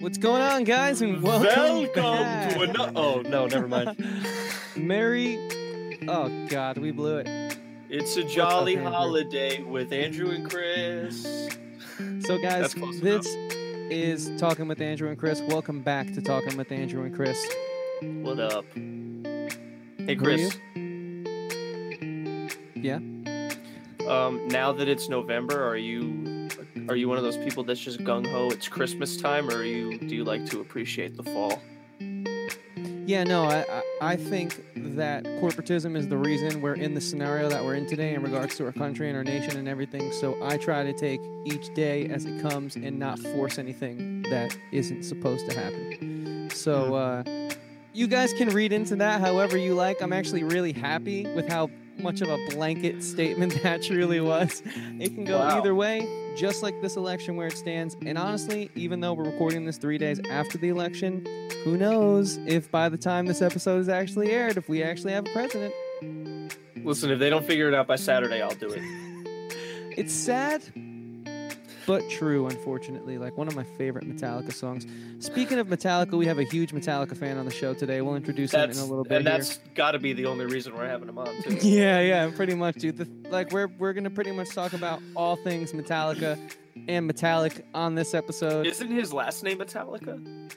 What's going on, guys? And welcome, Welcome back. to another. Oh no, never mind. Merry. Oh God, we blew it. It's a jolly Andrew? holiday with Andrew and Chris. So, guys, this is talking with Andrew and Chris. Welcome back to talking with Andrew and Chris. What up? Hey, Who are you? Chris. Yeah. Um, now that it's November, are you are you one of those people that's just gung ho? It's Christmas time, or are you do you like to appreciate the fall? Yeah, no, I, I I think that corporatism is the reason we're in the scenario that we're in today in regards to our country and our nation and everything. So I try to take each day as it comes and not force anything that isn't supposed to happen. So uh, you guys can read into that however you like. I'm actually really happy with how much of a blanket statement that truly was. It can go Wow. either way, just like this election where it stands. And honestly, even though we're recording this three days after the election, who knows if by the time this episode is actually aired, if we actually have a president. Listen, if they don't figure it out by Saturday, I'll do it. It's sad, but true, unfortunately. Like one of my favorite Metallica songs. Speaking of Metallica, we have a huge Metallica fan on the show today. We'll introduce him in a little bit. and that's got to be the only reason we're having him on too. Yeah, yeah, pretty much, dude. The, like we're we're gonna pretty much talk about all things Metallica and Metallic on this episode. Isn't his last name Metallica?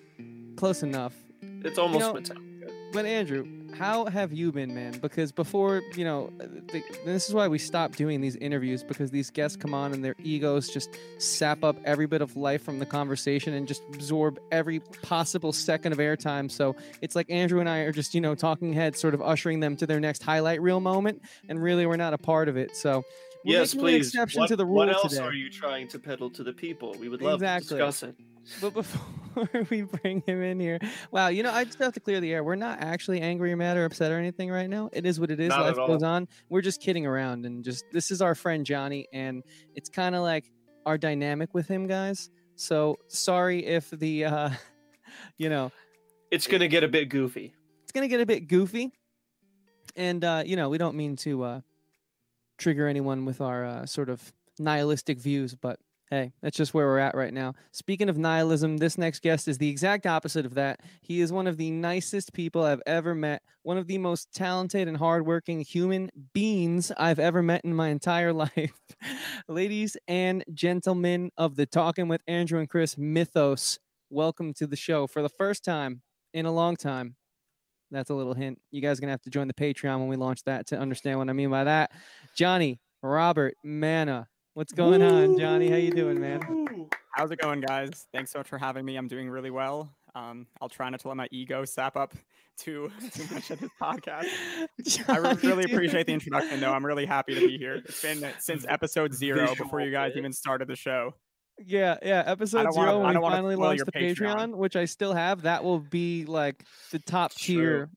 Close enough. It's almost know- Metallica. But Andrew, how have you been, man? Because before, you know, uh, the, this is why we stopped doing these interviews because these guests come on and their egos just sap up every bit of life from the conversation and just absorb every possible second of airtime. So it's like Andrew and I are just, you know, talking heads, sort of ushering them to their next highlight reel moment, and really we're not a part of it. So we're Yes, please. exception what, to the rule what else today. are you trying to peddle to the people? We would love Exactly. to discuss it. But before we bring him in here, wow, you know, I just have to clear the air. We're not actually angry or mad or upset or anything right now. It is what it is. Not Life goes on. We're just kidding around and just this is our friend Johnny, and it's kind of like our dynamic with him, guys. So sorry if the, uh, you know, It's gonna get a bit goofy. it's gonna get a bit goofy, and uh, you know, we don't mean to uh, trigger anyone with our uh, sort of nihilistic views, but hey, that's just where we're at right now. Speaking of nihilism, this next guest is the exact opposite of that. He is one of the nicest people I've ever met, one of the most talented and hardworking human beings I've ever met in my entire life. Ladies and gentlemen of the Talking with Andrew and Chris mythos, welcome to the show for the first time in a long time. That's a little hint. You guys are gonna have to join the Patreon when we launch that to understand what I mean by that. Johnny, Robert, Manna, what's going on, Johnny? How you doing, man? How's it going, guys? Thanks so much for having me. I'm doing really well. Um, I'll try not to let my ego sap up too too much at this podcast. I re- Johnny, really dude. appreciate the introduction, though. I'm really happy to be here. It's been since episode zero Visual before you guys bit. even started the show. Yeah, yeah. Episode don't wanna- zero I when don't we wanna finally launched your the Patreon. Patreon, which I still have. That will be like the top True. tier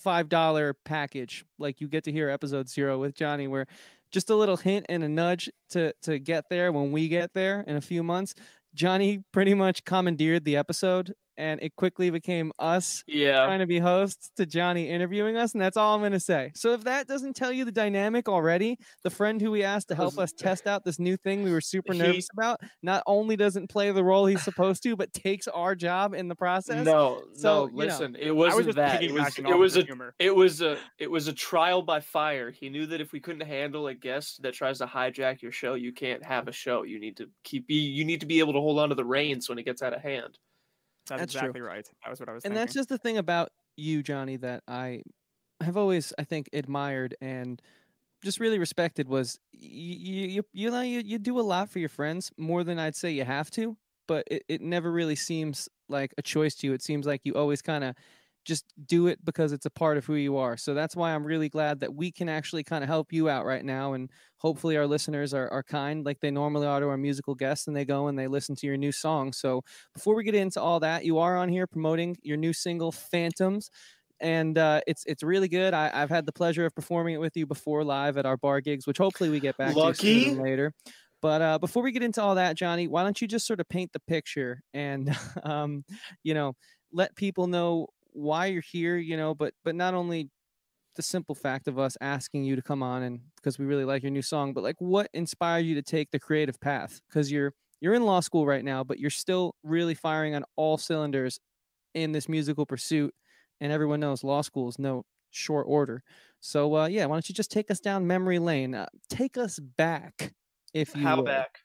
five dollar package. Like you get to hear episode zero with Johnny, where just a little hint and a nudge to to get there when we get there in a few months. Johnny pretty much commandeered the episode, and it quickly became us Yeah. trying to be hosts to Johnny interviewing us, and that's all I'm gonna say. So if that doesn't tell you the dynamic already, the friend who we asked to help Was- us test out this new thing we were super He- nervous about, not only doesn't play the role he's supposed to, but takes our job in the process. No, So, no. you know, Listen, it was wasn't just that. It was. It was a. humor. It was a. It was a trial by fire. He knew that if we couldn't handle a guest that tries to hijack your show, you can't have a show. You need to keep. Be, you need to be able to hold on to the reins when it gets out of hand. That's, That's true. exactly right. That was what I was and thinking. that's just the thing about you, Johnny, that I have always, I think, admired and just really respected was you you you know you, you do a lot for your friends more than I'd say you have to, but it, it never really seems like a choice to you. It seems like you always kind of just do it because it's a part of who you are. So that's why I'm really glad that we can actually kind of help you out right now. And hopefully our listeners are, are kind like they normally are to our musical guests and they go and they listen to your new song. So before we get into all that, you are on here promoting your new single Phantoms. And uh, it's it's really good. I, I've had the pleasure of performing it with you before live at our bar gigs, which hopefully we get back to Lucky. than later. But uh, before we get into all that, Johnny, why don't you just sort of paint the picture and, um, you know, let people know why you're here, you know, but but not only the simple fact of us asking you to come on and because we really like your new song, but like what inspired you to take the creative path? Because you're you're in law school right now, but you're still really firing on all cylinders in this musical pursuit. And everyone knows law school is no short order. So uh, yeah, why don't you just take us down memory lane? Uh, take us back, if you How will. back?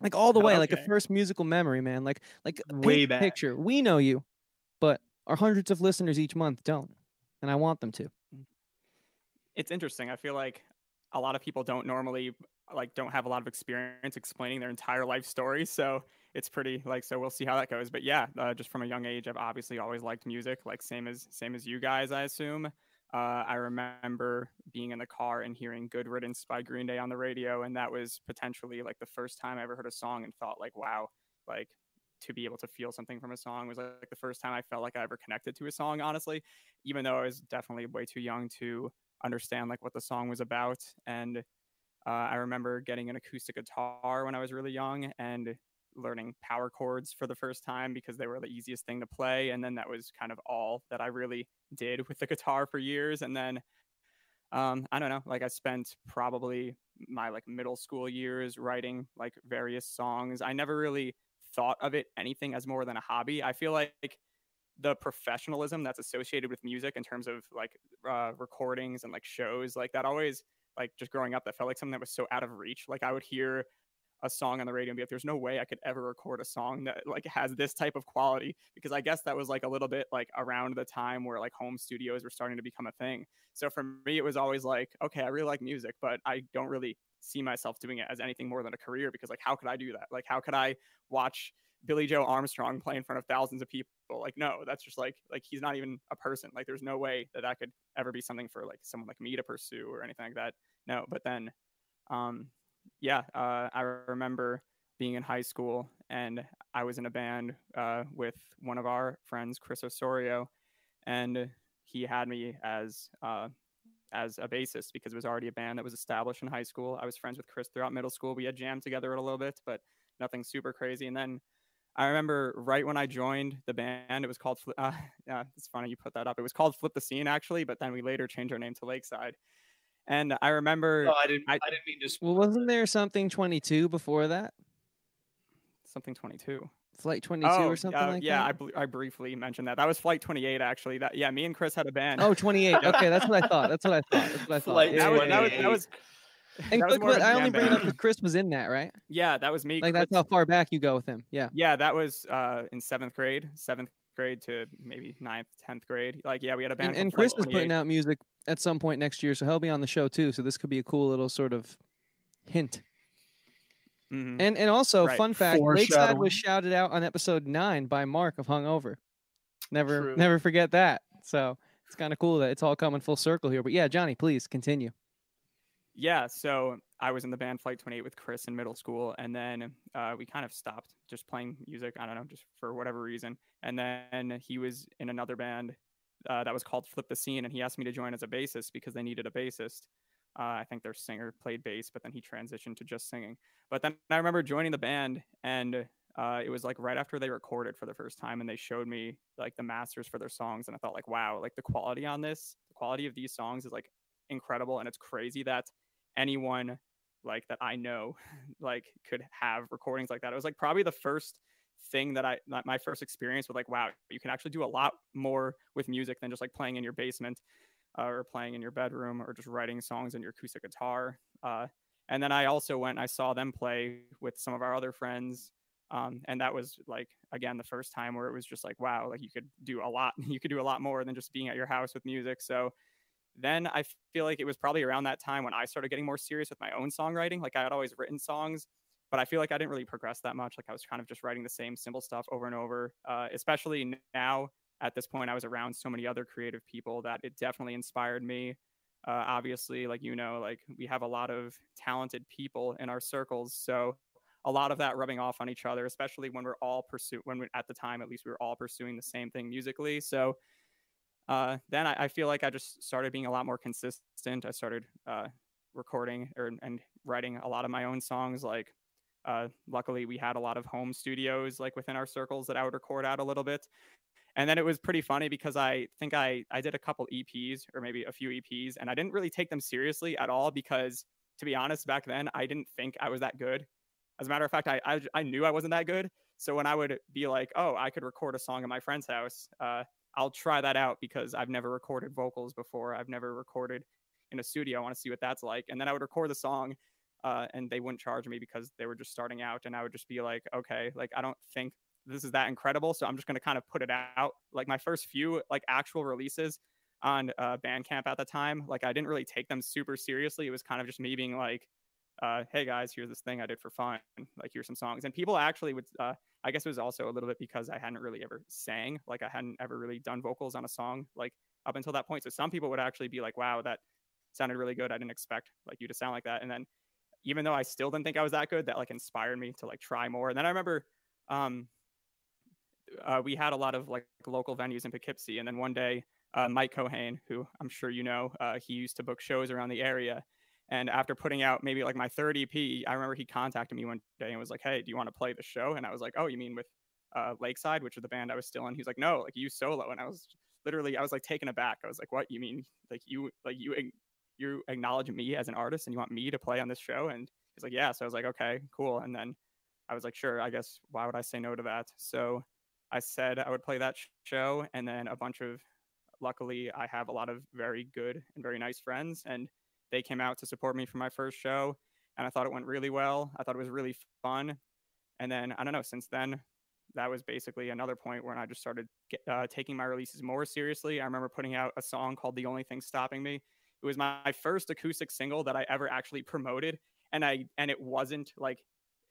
like all the way, like a first musical memory, man. Like like Way back. picture. We know you, but our hundreds of listeners each month don't, and I want them to. it's interesting. I feel like a lot of people don't normally like don't have a lot of experience explaining their entire life story. So it's pretty like so we'll see how that goes. But yeah, uh, just from a young age, I've obviously always liked music, like same as same as you guys, I assume. Uh, I remember being in the car and hearing "Good Riddance" by Green Day on the radio, and that was potentially like the first time I ever heard a song and thought like, "Wow!" Like to be able to feel something from a song was like the first time I felt like I ever connected to a song. Honestly, even though I was definitely way too young to understand like what the song was about. And uh, i remember getting an acoustic guitar when i was really young and learning power chords for the first time because they were the easiest thing to play. And then that was kind of all that i really did with the guitar for years. And then um, i don't know like i spent probably my like middle school years writing like various songs. I never really thought of it anything as more than a hobby. I feel like the professionalism that's associated with music in terms of like uh, recordings and like shows like that always like just growing up that felt like something that was so out of reach. Like i would hear a song on the radio and be like there's no way i could ever record a song that like has this type of quality because i guess that was like a little bit like around the time where like home studios were starting to become a thing so for me it was always like okay i really like music but i don't really see myself doing it as anything more than a career because like how could i do that like how could i watch Billie Joe Armstrong play in front of thousands of people. Like, no, that's just like like he's not even a person. Like, there's no way that that could ever be something for like someone like me to pursue or anything like that. No, but then, um, yeah, uh, I remember being in high school and I was in a band uh, with one of our friends, Chris Osorio, and he had me as uh, as a bassist because it was already a band that was established in high school. I was friends with Chris throughout middle school. We had jammed together a little bit, but nothing super crazy. And then I remember right when I joined the band, it was called. Uh, yeah, it's funny you put that up. It was called Flip the Scene actually, but then we later changed our name to Lakeside. And I remember No, I didn't. I, I- didn't mean to. Well, wasn't there something 22 before that? something 22. Flight 22 or something uh, like yeah, that? I, bl- I briefly mentioned that. That was Flight 28 actually. That yeah, me and Chris had a band. Oh, 28. Okay, that's what I thought. That's what I thought. That's what I thought. Flight Yeah, that was, yeah, that was that was. And that was quick, more but a I only bring it up because Chris was in that, right? Yeah, that was me. Like Chris- that's how far back you go with him. Yeah. Yeah, that was uh, in seventh grade, seventh grade to maybe ninth, tenth grade. Like, yeah, we had a band. And, and Chris is putting out music at some point next year, so he'll be on the show too. So this could be a cool little sort of hint. Mhm. And and also, Right. fun fact: Lakeside was shouted out on episode nine by Mark of Hungover. Never True. never forget that. So it's kind of cool that it's all coming full circle here. But yeah, Johnny, please continue. Yeah, so I was in the band Flight 28 with Chris in middle school, and then uh, we kind of stopped just playing music. I don't know, just for whatever reason. And then he was in another band uh, that was called Flip the Scene, and he asked me to join as a bassist because they needed a bassist. Uh, I think their singer played bass, but then he transitioned to just singing. But then I remember joining the band, and uh, it was like right after they recorded for the first time, and they showed me like the masters for their songs, and I thought like, wow, like the quality on this, the quality of these songs is like incredible, and it's crazy that anyone like that I know like could have recordings like that. It was like probably the first thing that I my first experience with like wow, you can actually do a lot more with music than just like playing in your basement uh, or playing in your bedroom or just writing songs on your acoustic guitar. Uh, and then I also went I saw them play with some of our other friends. Um, and that was like again the first time where it was just like wow like you could do a lot you could do a lot more than just being at your house with music so then I feel like it was probably around that time when I started getting more serious with my own songwriting. Like I had always written songs, but I feel like I didn't really progress that much. Like I was kind of just writing the same simple stuff over and over. Uh, especially now at this point, I was around so many other creative people that it definitely inspired me. Uh, obviously, like you know, like we have a lot of talented people in our circles, so a lot of that rubbing off on each other, especially when we're all pursue when we, at the time at least we were all pursuing the same thing musically. So uh, then I, I feel like I just started being a lot more consistent. I started uh, recording or, and writing a lot of my own songs. Like, uh, luckily, we had a lot of home studios like within our circles that I would record out a little bit. And then it was pretty funny because I think I I did a couple EPs or maybe a few EPs, and I didn't really take them seriously at all because, to be honest, back then I didn't think I was that good. As a matter of fact, I I, I knew I wasn't that good. So when I would be like, oh, I could record a song at my friend's house, uh, I'll try that out because I've never recorded vocals before. I've never recorded in a studio. I want to see what that's like. And then I would record the song, uh, and they wouldn't charge me because they were just starting out. And I would just be like, okay, like I don't think this is that incredible. So I'm just going to kind of put it out. Like my first few like actual releases on uh, Bandcamp at the time, like I didn't really take them super seriously. It was kind of just me being like, uh, hey guys, here's this thing I did for fun. Like here's some songs. And people actually would, uh, I guess it was also a little bit because I hadn't really ever sang, like I hadn't ever really done vocals on a song like up until that point. So some people would actually be like, wow, that sounded really good. I didn't expect like you to sound like that. And then even though I still didn't think I was that good, that like inspired me to like try more. And then I remember um, uh, we had a lot of like local venues in Poughkeepsie. And then one day, uh, Mike Cohane, who I'm sure you know, uh, he used to book shows around the area. And after putting out maybe like my third EP, I remember he contacted me one day and was like, "Hey, do you want to play the show?" And I was like, "Oh, you mean with uh, Lakeside, which is the band I was still in?" He was like, "No, like you solo." And I was literally, I was like taken aback. I was like, "What? You mean like you like you you acknowledge me as an artist and you want me to play on this show?" And he's like, "Yeah." So I was like, "Okay, cool." And then I was like, "Sure, I guess why would I say no to that?" So I said I would play that show, and then a bunch of luckily I have a lot of very good and very nice friends, and they came out to support me for my first show, and I thought it went really well. I thought it was really fun, and then I don't know. Since then, that was basically another point where I just started get, uh, taking my releases more seriously. I remember putting out a song called "The Only Thing Stopping Me." It was my first acoustic single that I ever actually promoted, and I and it wasn't like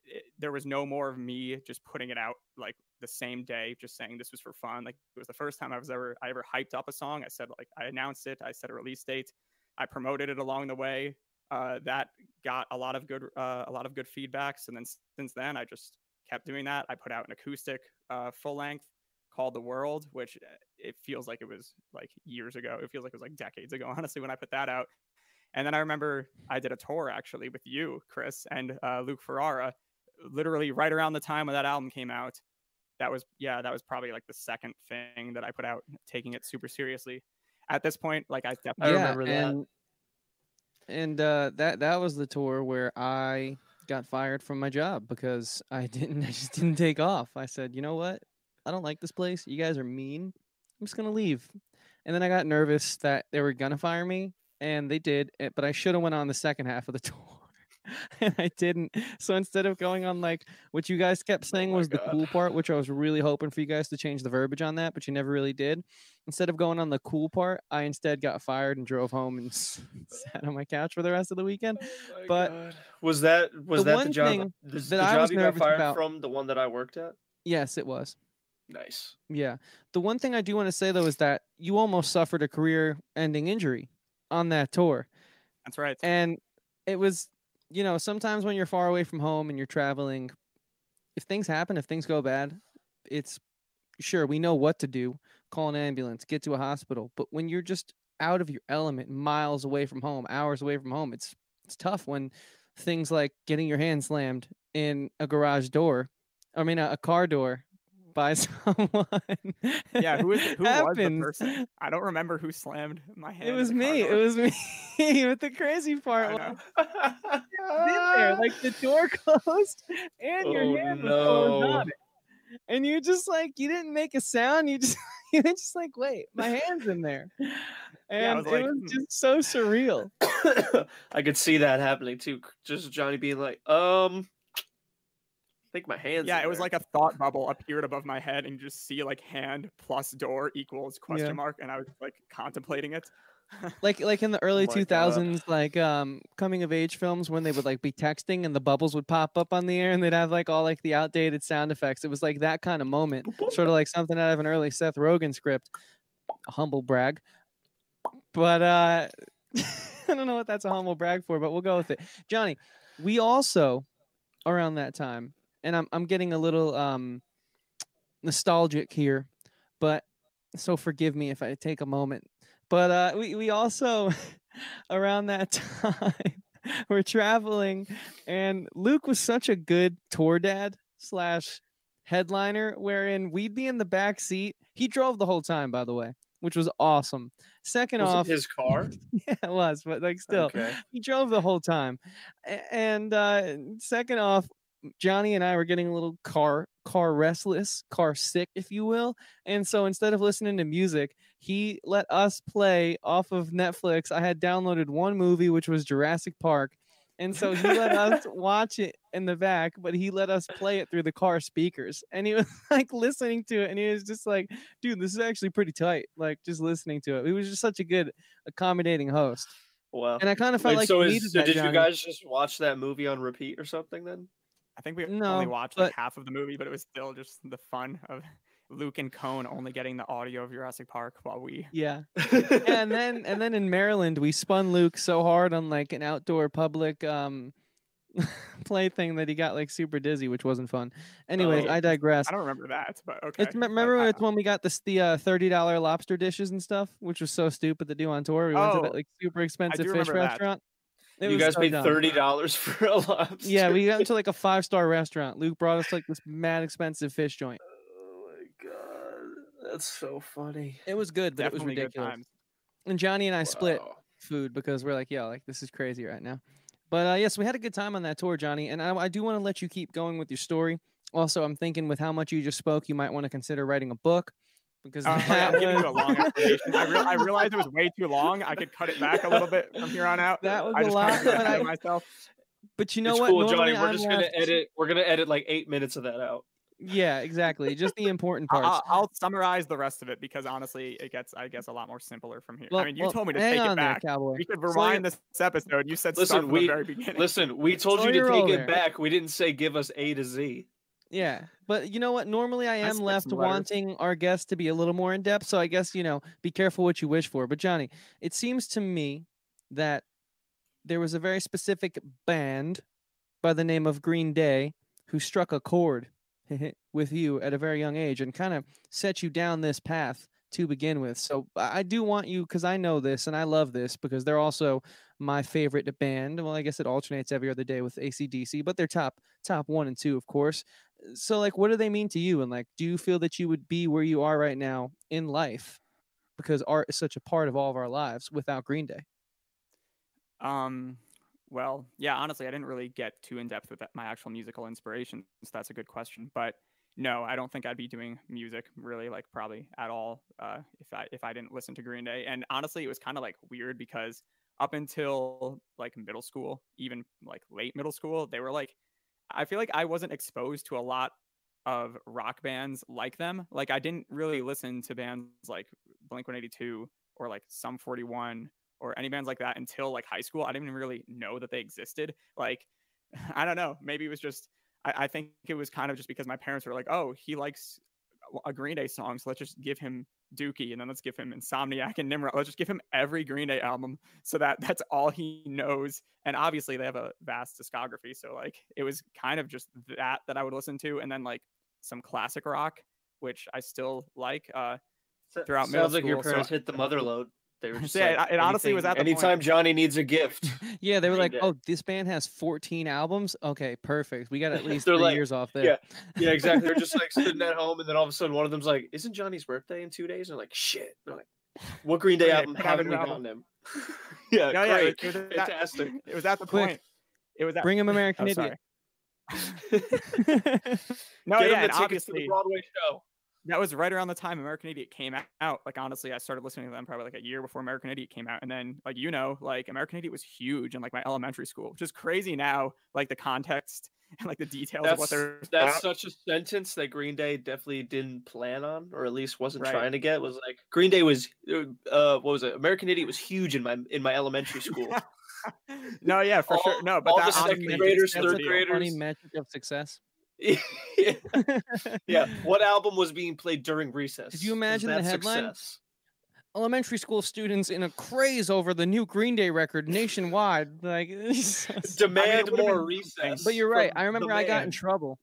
it, there was no more of me just putting it out like the same day, just saying this was for fun. Like it was the first time I was ever I ever hyped up a song. I said like I announced it, I set a release date, I promoted it along the way. Uh, that got a lot of good uh, a lot of good feedbacks, and then since then I just kept doing that. I put out an acoustic uh, full length called The World, which uh, it feels like it was like years ago. It feels like it was like decades ago, honestly, when I put that out. And then I remember I did a tour actually with you, Chris, and uh, Luke Ferrara, literally right around the time when that album came out that was yeah that was probably like the second thing that i put out taking it super seriously at this point like i definitely yeah, remember that. and, and uh, that that was the tour where I got fired from my job because I didn't I just didn't take off. I said, you know what? I don't like this place. You guys are mean. I'm just gonna leave. And then I got nervous that they were gonna fire me, and they did. eh, But I should have went on the second half of the tour. and I didn't. So instead of going on like what you guys kept oh saying my was the cool part, which I was really hoping for you guys to change the verbiage on that, but you never really did. Instead of going on the cool part, I instead got fired and drove home and sat on my couch for the rest of the weekend. Oh but God. was that was the that one the job thing the, that the I job was you got fired about- from the one that I worked at? Yes, it was. Nice. Yeah. The one thing I do want to say though is that you almost suffered a career-ending injury on that tour. that's right And it was, you know, sometimes when you're far away from home and you're traveling, if things happen, if things go bad, it's sure we know what to do call an ambulance, get to a hospital. But when you're just out of your element, miles away from home, hours away from home, it's it's tough when things like getting your hand slammed in a garage door, I mean, a, a car door by someone. yeah who is who was the person i don't remember who slammed my hand It was the car me. It was me. but the crazy part I was know. in there, like the door closed and your Oh, hand was closed no. on it. And you just like you didn't make a sound. You just you just like, wait, my hand's in there. And Yeah, I was it like, was "Hmm." just so surreal. I could see that happening too. Just Johnny being like, um, I think my hands. yeah in it was like a thought bubble appeared above my head and you just see like hand plus door equals question Yeah. mark and i was like contemplating it Like like in the early my two God. thousands, like um coming of age films when they would like be texting and the bubbles would pop up on the air and they'd have like all like the outdated sound effects. It was like that kind of moment. sort of like something out of an early Seth Rogen script. A humble brag. But uh I don't know what that's a humble brag for, but we'll go with it. Johnny, we also around that time, and I'm I'm getting a little um nostalgic here, but so forgive me if I take a moment. But uh we, we also around that time we're traveling and Luke was such a good tour dad slash headliner wherein we'd be in the back seat. He drove the whole time, by the way, which was awesome. Second Was off, his car. yeah, it was, but like still, Okay. he drove the whole time. And uh, second off, Johnny and I were getting a little car car restless, car sick, if you will. And so instead of listening to music, he let us play off of Netflix. I had downloaded one movie, which was Jurassic Park. And so he let us watch it in the back, but he let us play it through the car speakers. And he was like listening to it. And he was just like, dude, this is actually pretty tight. Like just listening to it. He was just such a good, accommodating host. Wow. And I kind of felt Wait, like so is, so did you guys just watch that movie on repeat or something then? I think we No, only watched like half of the movie, but it was still just the fun of Luke and Cone only getting the audio of Jurassic Park while we. Yeah. and then and then in Maryland we spun Luke so hard on like an outdoor public um play thing that he got like super dizzy, which wasn't fun. Anyways, Oh. I digress. I don't remember that, but okay. It's, remember I- it's when we got this the uh, thirty dollar lobster dishes and stuff, which was so stupid to do on tour. We went to Oh, that like super expensive fish restaurant. You guys so paid dumb. thirty dollars for a lobster. Yeah, we got into like a five star restaurant. Luke brought us like this mad expensive fish joint. Oh my god, that's so funny. It was good, but it was definitely ridiculous. And Johnny and I split food because we're like, yeah, like this is crazy right now. But uh, yes, we had a good time on that tour, Johnny. And I, I do want to let you keep going with your story. Also, I'm thinking with how much you just spoke, you might want to consider writing a book because uh, yeah, that I'm giving you a long explanation. I, real I realized it was way too long. I could cut it back a little bit from here on out. That was I a just lot, but I- myself. But you know it's what? cool, Johnny. Normally We're I'm just gonna left- edit. We're gonna edit like eight minutes of that out. Yeah, exactly. Just the important I- parts. I'll, I'll summarize the rest of it because honestly, it gets, I guess, a lot more simpler from here. Well- I mean, you well, told me to take on it there, back. cowboy. We could Slow your- rewind this episode. You said Listen, start from we- the very beginning. Listen, we told Slow you to take it there. back. We didn't say give us A to Z. Yeah, but you know what? Normally, I am skipped left wanting our guests to be a little more in depth. So I guess you know, be careful what you wish for. But Johnny, it seems to me that there was a very specific band by the name of Green Day who struck a chord with you at a very young age and kind of set you down this path to begin with. So I I do want you because I know this and I love this because they're also my favorite band. Well, I guess it alternates every other day with ACDC, but they're top top one and two, of course. So like what do they mean to you? And like do you feel that you would be where you are right now in life? Because art is such a part of all of our lives without Green Day. Um, well, yeah, honestly, I didn't really get too in depth with that, my actual musical inspiration. So that's a good question. But no, I don't think I'd be doing music really, like probably at all, uh, if I if I didn't listen to Green Day. And honestly, it was kind of like weird because up until like middle school, even like late middle school, they were like, I feel like I wasn't exposed to a lot of rock bands like them. Like I didn't really listen to bands like Blink 182 or like Sum 41 or any bands like that until like high school. I didn't even really know that they existed. Like, I don't know. Maybe it was just, I, I think it was kind of just because my parents were like, oh, he likes a Green Day song. So let's just give him Dookie and then let's give him Insomniac and Nimrod. Let's just give him every Green Day album so that that's all he knows. And obviously they have a vast discography. So like it was kind of just that that I would listen to. And then like some classic rock, which I still like. Uh, Throughout middle Sounds like your school, so parents hit the mother load. They were just Yeah, like, it- it honestly was anything- at the point- anytime Johnny needs a gift. Yeah, they were like, "Oh, this band has 14 albums. Okay, perfect. We got at least three like, years off there." yeah. Yeah, exactly. They're just like sitting at home, and then all of a sudden, one of them's like, "Isn't Johnny's birthday in two days?" And they're like, "Shit!" They're like, "What Green Day album put out a haven't new we album. gotten them?" yeah, No, yeah, it great, was- it was that- fantastic. it was at the Quick, point. It was at, Bring him American oh, Idiot. sorry. No, Get yeah, him the and tickets to the obviously Broadway show. That was right around the time American Idiot came out. Like honestly, I started listening to them probably like a year before American Idiot came out, and then like you know, like American Idiot was huge in like my elementary school, which is crazy now. Like the context and like the details of what That's they're that's about. such a sentence that Green Day definitely didn't plan on, or at least wasn't Right. trying to get. Was like Green Day was, uh, what was it? American Idiot was huge in my in my elementary school. no, yeah, for All- sure. No, but all that the second graders, third graders. Funny metric of success. Yeah. yeah. What album was being played during recess? Could you imagine the headline? success? Elementary school students in a craze over the new Green Day record nationwide. Like, Demand would've more been recess. but you're right. I remember I got in trouble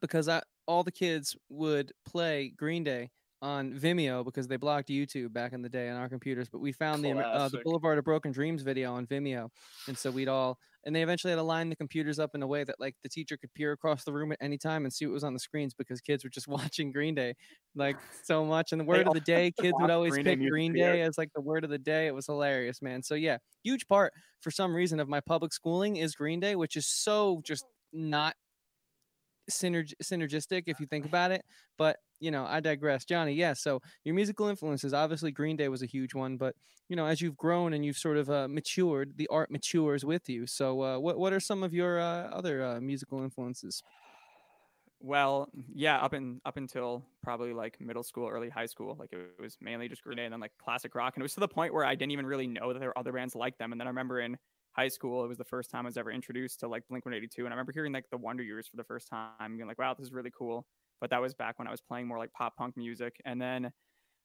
because I all the kids would play Green Day on Vimeo because they blocked YouTube back in the day on our computers. But we found the uh, the Boulevard of Broken Dreams video on Vimeo, and so we'd all and they eventually had to line the computers up in a way that like the teacher could peer across the room at any time and see what was on the screens because kids were just watching Green Day like so much. And the word of the day, kids would always Green pick Green. Day as like the word of the day. It was hilarious, man. So yeah, huge part for some reason of my public schooling is Green Day, which is so just not synerg- synergistic if you think about it. But you know, I digress. Johnny, yeah. So your musical influences, obviously, Green Day was a huge one, but you know, as you've grown and you've sort of uh, matured, the art matures with you. So, uh, what what are some of your uh, other uh, musical influences? Well, yeah, up in up until probably like middle school, early high school, like it was mainly just Green Day and then like classic rock, and it was to the point where I didn't even really know that there were other bands like them. And then I remember in high school, it was the first time I was ever introduced to like Blink 182, and I remember hearing like the Wonder Years for the first time, being like, "Wow, this is really cool." But that was back when I was playing more like pop punk music, and then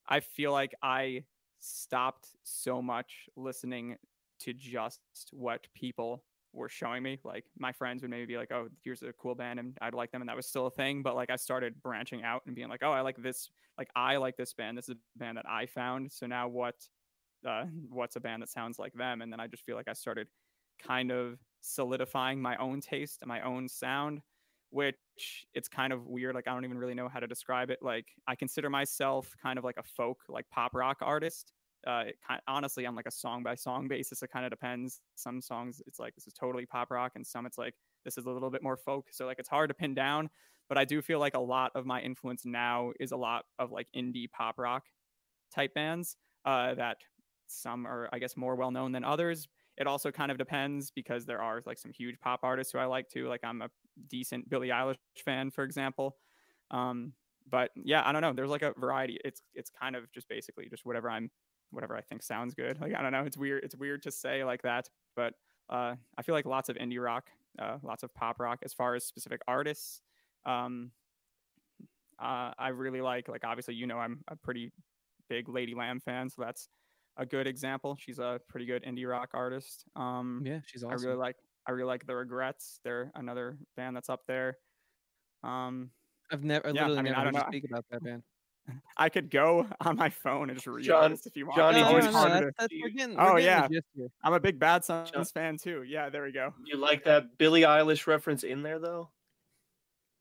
I feel like I stopped so much listening to just what people were showing me. Like my friends would maybe be like, "Oh, here's a cool band," and I'd like them, and that was still a thing. But like I started branching out and being like, "Oh, I like this. Like I like this band. This is a band that I found. So now what? Uh, what's a band that sounds like them?" And then I just feel like I started kind of solidifying my own taste and my own sound which it's kind of weird like i don't even really know how to describe it like i consider myself kind of like a folk like pop rock artist uh, kind, honestly on like a song by song basis it kind of depends. Some songs it's like this is totally pop rock and some it's like this is a little bit more folk so like it's hard to pin down but i do feel like a lot of my influence now is a lot of like indie pop rock type bands uh, that some are i guess more well known than others. It also kind of depends because there are like some huge pop artists who i like too like i'm a decent billie eilish fan for example um, but yeah i don't know there's like a variety it's it's kind of just basically just whatever i'm whatever I think sounds good. Like I don't know, it's weird. It's weird to say like that, but uh, I feel like lots of indie rock, uh, lots of pop rock. As far as specific artists, um, uh, I really like like obviously you know I'm a pretty big Lady Lamb fan, so that's a good example. She's a pretty good indie rock artist. Um, yeah, she's awesome. I really like I really like the Regrettes. They're another band that's up there. Um, I've never, yeah, literally I mean, never I don't know. speak about that band. I could go on my phone and just read John, this if you want. Johnny, no, no, no, that's, that's, we're getting, oh we're yeah, I'm a big Bad Suns John, fan too. Yeah, there we go. You like that Billie Eilish reference in there though?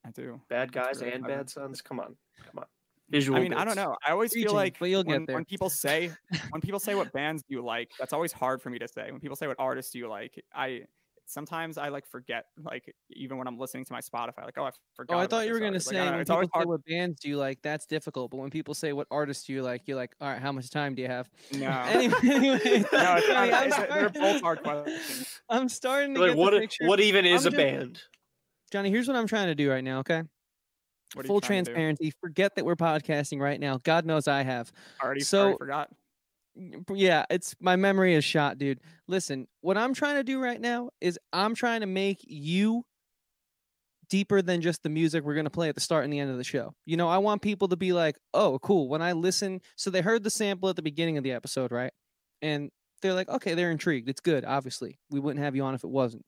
I do. Bad guys and bad sons. Come on, come on. Visual. I mean, bits. I don't know. I always feel like but you'll when, get there. when people say when people say what bands do you like, that's always hard for me to say. When people say what artists do you like, I sometimes I like forget, like even when I'm listening to my Spotify, like oh I forgot. Oh, I thought you were gonna artist. say like, when people always say what bands do you like, that's difficult. But when people say what artists do you like, you're like, all right, how much time do you have? No, Anyway, anyway, no, it's Johnny, not, I'm it's- they're starting- both hard questions. I'm starting to Like get what? the picture. What even is I'm a just- band? Johnny, here's what I'm trying to do right now. Okay, What are you full to do? transparency. Forget that we're podcasting right now. God knows I have. Already, So- already forgot. Yeah, it's my memory is shot, dude. Listen, what I'm trying to do right now is I'm trying to make you deeper than just the music we're going to play at the start and the end of the show. You know, I want people to be like, "Oh, cool." When I listen, so they heard the sample at the beginning of the episode, right? And they're like, "Okay, they're intrigued. It's good, obviously. We wouldn't have you on if it wasn't."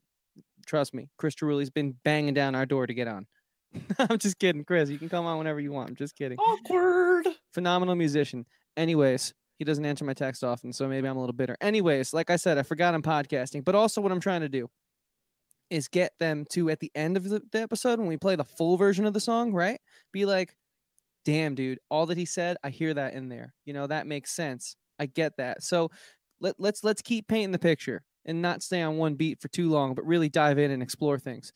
Trust me, Chris Cerulli's been banging down our door to get on. I'm just kidding, Chris. You can come on whenever you want. I'm just kidding Awkward. phenomenal musician. Anyways, he doesn't answer my text often, so maybe I'm a little bitter. Anyways, like I said, I forgot I'm podcasting, but also what I'm trying to do is get them to at the end of the, the episode when we play the full version of the song, right? Be like, damn, dude, all that he said, I hear that in there. You know, that makes sense. I get that. So let, let's let's keep painting the picture and not stay on one beat for too long, but really dive in and explore things.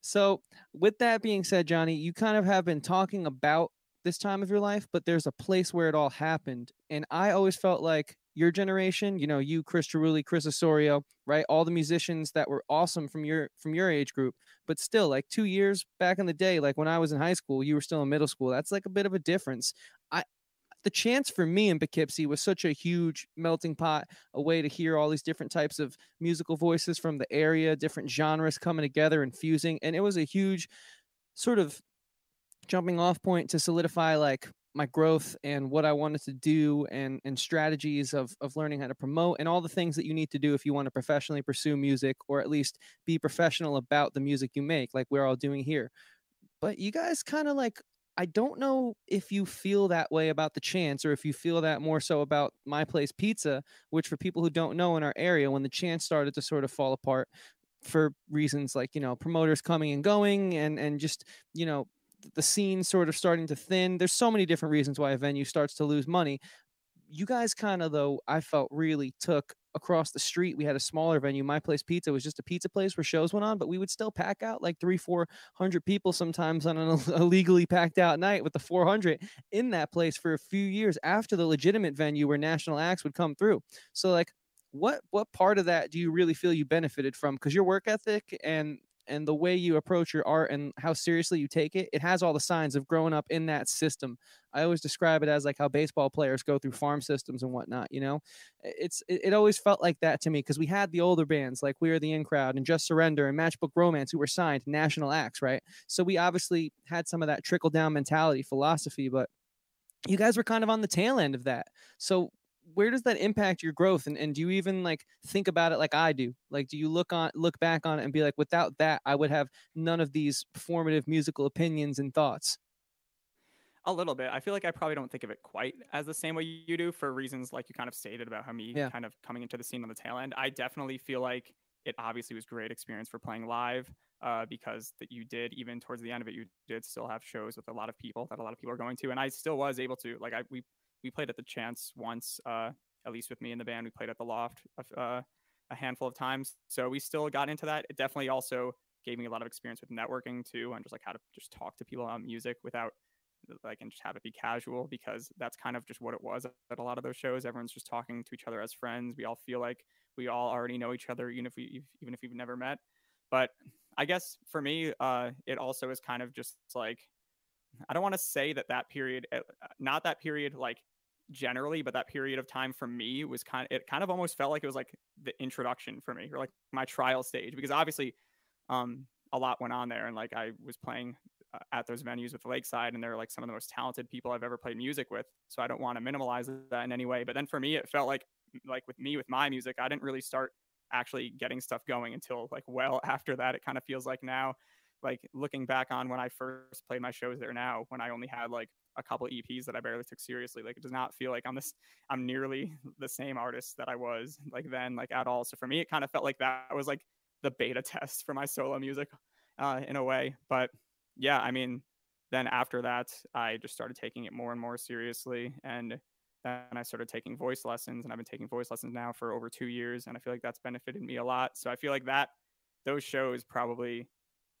So, with that being said, Johnny, you kind of have been talking about this time of your life, but there's a place where it all happened. And I always felt like your generation, you know, you, Chris Cerulli, Chris Osorio, right? All the musicians that were awesome from your from your age group, but still like two years back in the day, like when I was in high school, you were still in middle school. That's like a bit of a difference. I the chance for me in Poughkeepsie was such a huge melting pot, a way to hear all these different types of musical voices from the area, different genres coming together and fusing. And it was a huge sort of jumping off point to solidify like my growth and what I wanted to do and and strategies of of learning how to promote and all the things that you need to do if you want to professionally pursue music or at least be professional about the music you make like we're all doing here. But you guys kind of like I don't know if you feel that way about the chance or if you feel that more so about my place pizza, which for people who don't know in our area when the chance started to sort of fall apart for reasons like, you know, promoters coming and going and and just, you know, the scene sort of starting to thin. There's so many different reasons why a venue starts to lose money. You guys kind of though I felt really took across the street we had a smaller venue my place pizza was just a pizza place where shows went on but we would still pack out like three four hundred people sometimes on an illegally packed out night with the 400 in that place for a few years after the legitimate venue where national acts would come through so like what what part of that do you really feel you benefited from because your work ethic and and the way you approach your art and how seriously you take it, it has all the signs of growing up in that system. I always describe it as like how baseball players go through farm systems and whatnot. You know, it's it, it always felt like that to me because we had the older bands like We Are the In Crowd and Just Surrender and Matchbook Romance who were signed national acts, right? So we obviously had some of that trickle down mentality philosophy, but you guys were kind of on the tail end of that. So where does that impact your growth? And, and do you even like think about it like i do? Like do you look on look back on it and be like without that i would have none of these formative musical opinions and thoughts a little bit. I feel like i probably don't think of it quite as the same way you do for reasons like you kind of stated about how me yeah. kind of coming into the scene on the tail end. I definitely feel like it obviously was great experience for playing live uh, because that you did even towards the end of it you did still have shows with a lot of people that a lot of people are going to and i still was able to like i we we played at the Chance once, uh, at least with me in the band. We played at the Loft uh, a handful of times, so we still got into that. It definitely also gave me a lot of experience with networking too, and just like how to just talk to people about music without like and just have it be casual because that's kind of just what it was at a lot of those shows. Everyone's just talking to each other as friends. We all feel like we all already know each other, even if we even if we've never met. But I guess for me, uh, it also is kind of just like I don't want to say that that period, eh, not that period like generally, but that period of time for me was kind of, it kind of almost felt like it was like the introduction for me or like my trial stage because obviously um, a lot went on there and like I was playing uh, at those venues with Lakeside and they're like some of the most talented people I've ever played music with. So I don't want to minimize that in any way. But then for me, it felt like, like with me, with my music, I didn't really start actually getting stuff going until like well after that. It kind of feels like now, like looking back on when I first played my shows there now, when I only had like a couple EPs that I barely took seriously. Like it does not feel like I'm this I'm nearly the same artist that I was like then, like at all. So for me, it kind of felt like that was like the beta test for my solo music, uh, in a way. But yeah, I mean, then after that, I just started taking it more and more seriously, and then I started taking voice lessons, and I've been taking voice lessons now for over two years, and I feel like that's benefited me a lot. So I feel like that those shows probably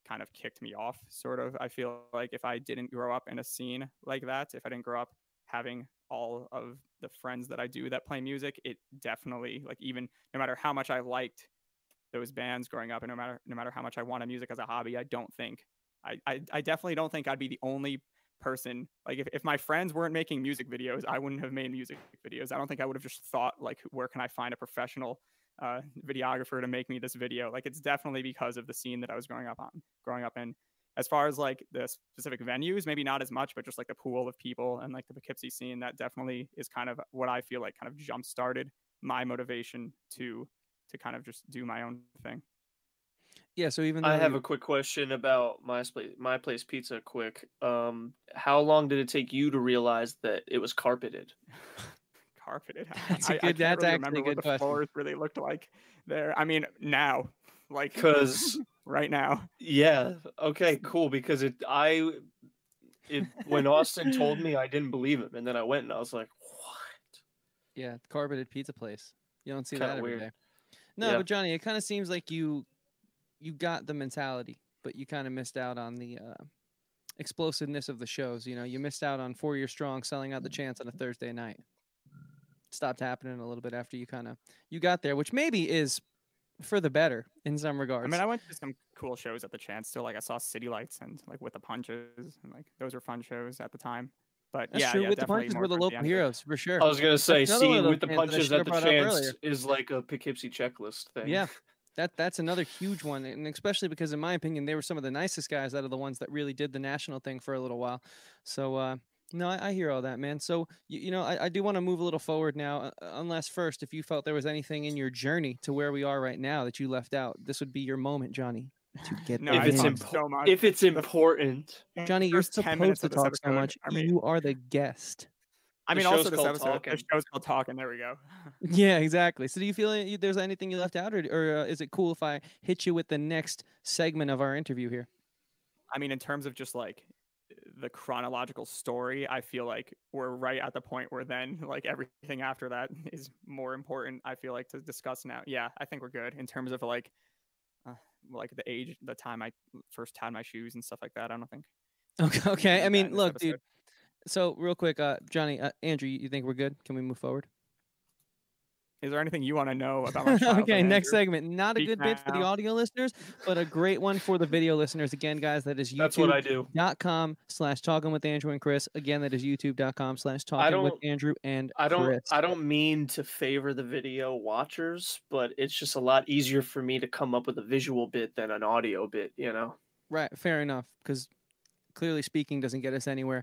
kind of kicked me off sort of. I feel like if i didn't grow up in a scene like that if i didn't grow up having all of the friends that i do that play music it definitely like even no matter how much i liked those bands growing up and no matter no matter how much i wanted music as a hobby i don't think i i, I definitely don't think i'd be the only person like if, if my friends weren't making music videos i wouldn't have made music videos. I don't think i would have just thought like where can i find a professional uh, videographer to make me this video. Like it's definitely because of the scene that I was growing up on, growing up in. As far as like the specific venues, maybe not as much, but just like the pool of people and like the Poughkeepsie scene, that definitely is kind of what I feel like kind of jump started my motivation to to kind of just do my own thing. Yeah, so even I have a quick question about my place, my place pizza. Quick, um, how long did it take you to realize that it was carpeted? carpeted. That's a good. I, I that's really actually a good what question. the floors really looked like there. I mean, now, like, because right now. Yeah. Okay. Cool. Because it, I, it when Austin told me, I didn't believe him, and then I went and I was like, what? Yeah, carpeted pizza place. You don't see Kinda that every weird. day. No, Yeah. but Johnny, it kind of seems like you, you got the mentality, but you kind of missed out on the. Uh, explosiveness of the shows you know you missed out on four year strong selling out the chance on a thursday night stopped happening a little bit after you kind of you got there, which maybe is for the better in some regards. I mean, I went to some cool shows at the chance. Still, like I saw City Lights and like with the punches, and like those were fun shows at the time. But That's yeah, true. yeah, with the punches, more we're the local end. heroes for sure. I was gonna say, That's another seeing with the bands that I punches at the chance is like a Poughkeepsie checklist thing. Yeah. That that's another huge one, and especially because, in my opinion, they were some of the nicest guys out of the ones that really did the national thing for a little while. So, uh, no, I, I hear all that, man. So, you, you know, I, I do want to move a little forward now, uh, unless first, if you felt there was anything in your journey to where we are right now that you left out, this would be your moment, Johnny, to get No, If it's impo- so much. If it's important, Johnny, you're First supposed to of this talk so much. are me. You are the guest. I The mean, also show's this called episode, Talking. the show's called Talking. There we go. Yeah, exactly. So, do you feel any- there's anything you left out, or, or uh, is it cool if I hit you with the next segment of our interview here? I mean, in terms of just like the chronological story, I feel like we're right at the point where then like everything after that is more important. I feel like to discuss now. Yeah, I think we're good in terms of like uh, like the age, the time I first tied my shoes and stuff like that. I don't think. Okay. Okay. I mean, look, episode. dude. So real quick, uh, Johnny, uh, Andrew, you you think we're good? Can we move forward? Is there anything you want to know about my childhood? okay, next Andrew? segment. Not a Speak good bit for the audio listeners, but a great one for the video listeners. Again, guys, that is That's what I do. dot com slash talking with Andrew and Chris. Again, that is youtube.com slash talking with Andrew and I don't Chris. I don't mean to favor the video watchers, but it's just a lot easier for me to come up with a visual bit than an audio bit, you know. Right, fair enough, because clearly speaking doesn't get us anywhere.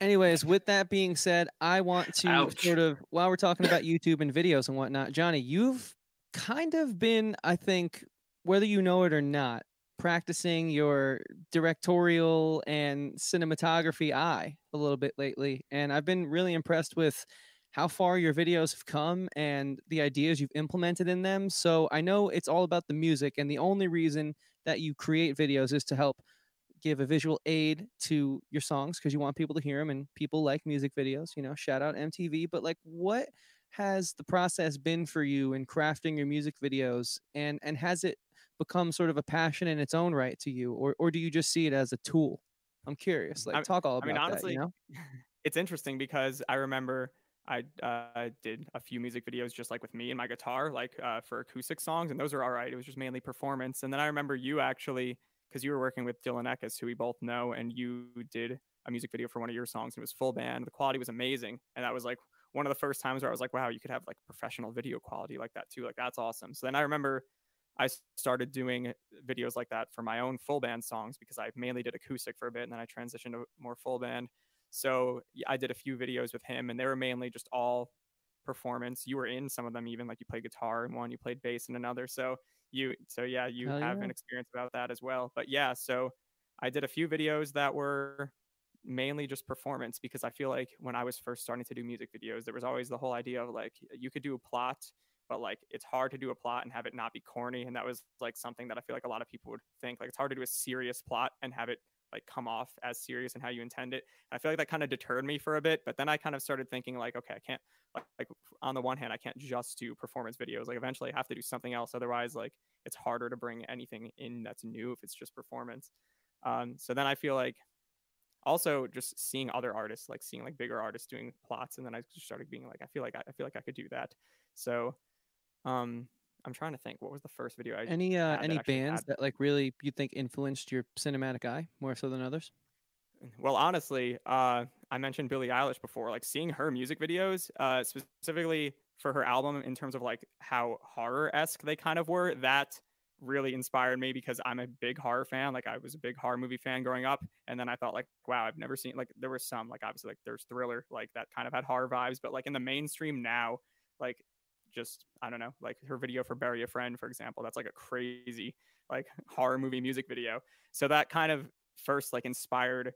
Anyways, with that being said, I want to Ouch. sort of while we're talking about YouTube and videos and whatnot, Johnny, you've kind of been, I think, whether you know it or not, practicing your directorial and cinematography eye a little bit lately, and I've been really impressed with how far your videos have come and the ideas you've implemented in them. So I know it's all about the music, and the only reason that you create videos is to help give a visual aid to your songs because you want people to hear them and people like music videos you know shout out mtv but like what has the process been for you in crafting your music videos and and has it become sort of a passion in its own right to you or or do you just see it as a tool i'm curious like I- talk all I about mean, that honestly, you know it's interesting because I remember I uh, did a few music videos just like with me and my guitar, like uh, for acoustic songs, and those were all right. It was just mainly performance. And then I remember you actually, because you were working with Dylan Eckes, who we both know, and you did a music video for one of your songs, and it was full band. The quality was amazing, and that was like one of the first times where I was like, wow, you could have like professional video quality like that too. Like that's awesome. So then I remember I started doing videos like that for my own full band songs because I mainly did acoustic for a bit, and then I transitioned to more full band. So I did a few videos with him, and they were mainly just all performance. You were in some of them, even like you played guitar in one, you played bass in another. So you, so yeah, you Hell have yeah. an experience about that as well. But yeah, so I did a few videos that were mainly just performance because I feel like when I was first starting to do music videos, there was always the whole idea of like you could do a plot, but like it's hard to do a plot and have it not be corny. And that was like something that I feel like a lot of people would think like it's hard to do a serious plot and have it like come off as serious and how you intend it. And I feel like that kind of deterred me for a bit, but then I kind of started thinking like, okay, I can't like, like on the one hand, I can't just do performance videos. Like eventually I have to do something else. Otherwise, like it's harder to bring anything in that's new if it's just performance. Um, so then I feel like also just seeing other artists, like seeing like bigger artists doing plots, and then I just started being like, I feel like I, I feel like I could do that. So, um, I'm trying to think. What was the first video I? any uh had that any bands had- that like really you think influenced your cinematic eye more so than others Well, honestly, uh, I mentioned Billie Eilish before. Like seeing her music videos, uh, specifically for her album, in terms of like how horror esque they kind of were, that really inspired me because I'm a big horror fan. Like I was a big horror movie fan growing up, and then I thought like, wow, I've never seen like there were some like obviously like there's Thriller like that kind of had horror vibes, but like in the mainstream now, like just I don't know, like her video for Bury a Friend, for example, that's like a crazy like horror movie music video. So that kind of first like inspired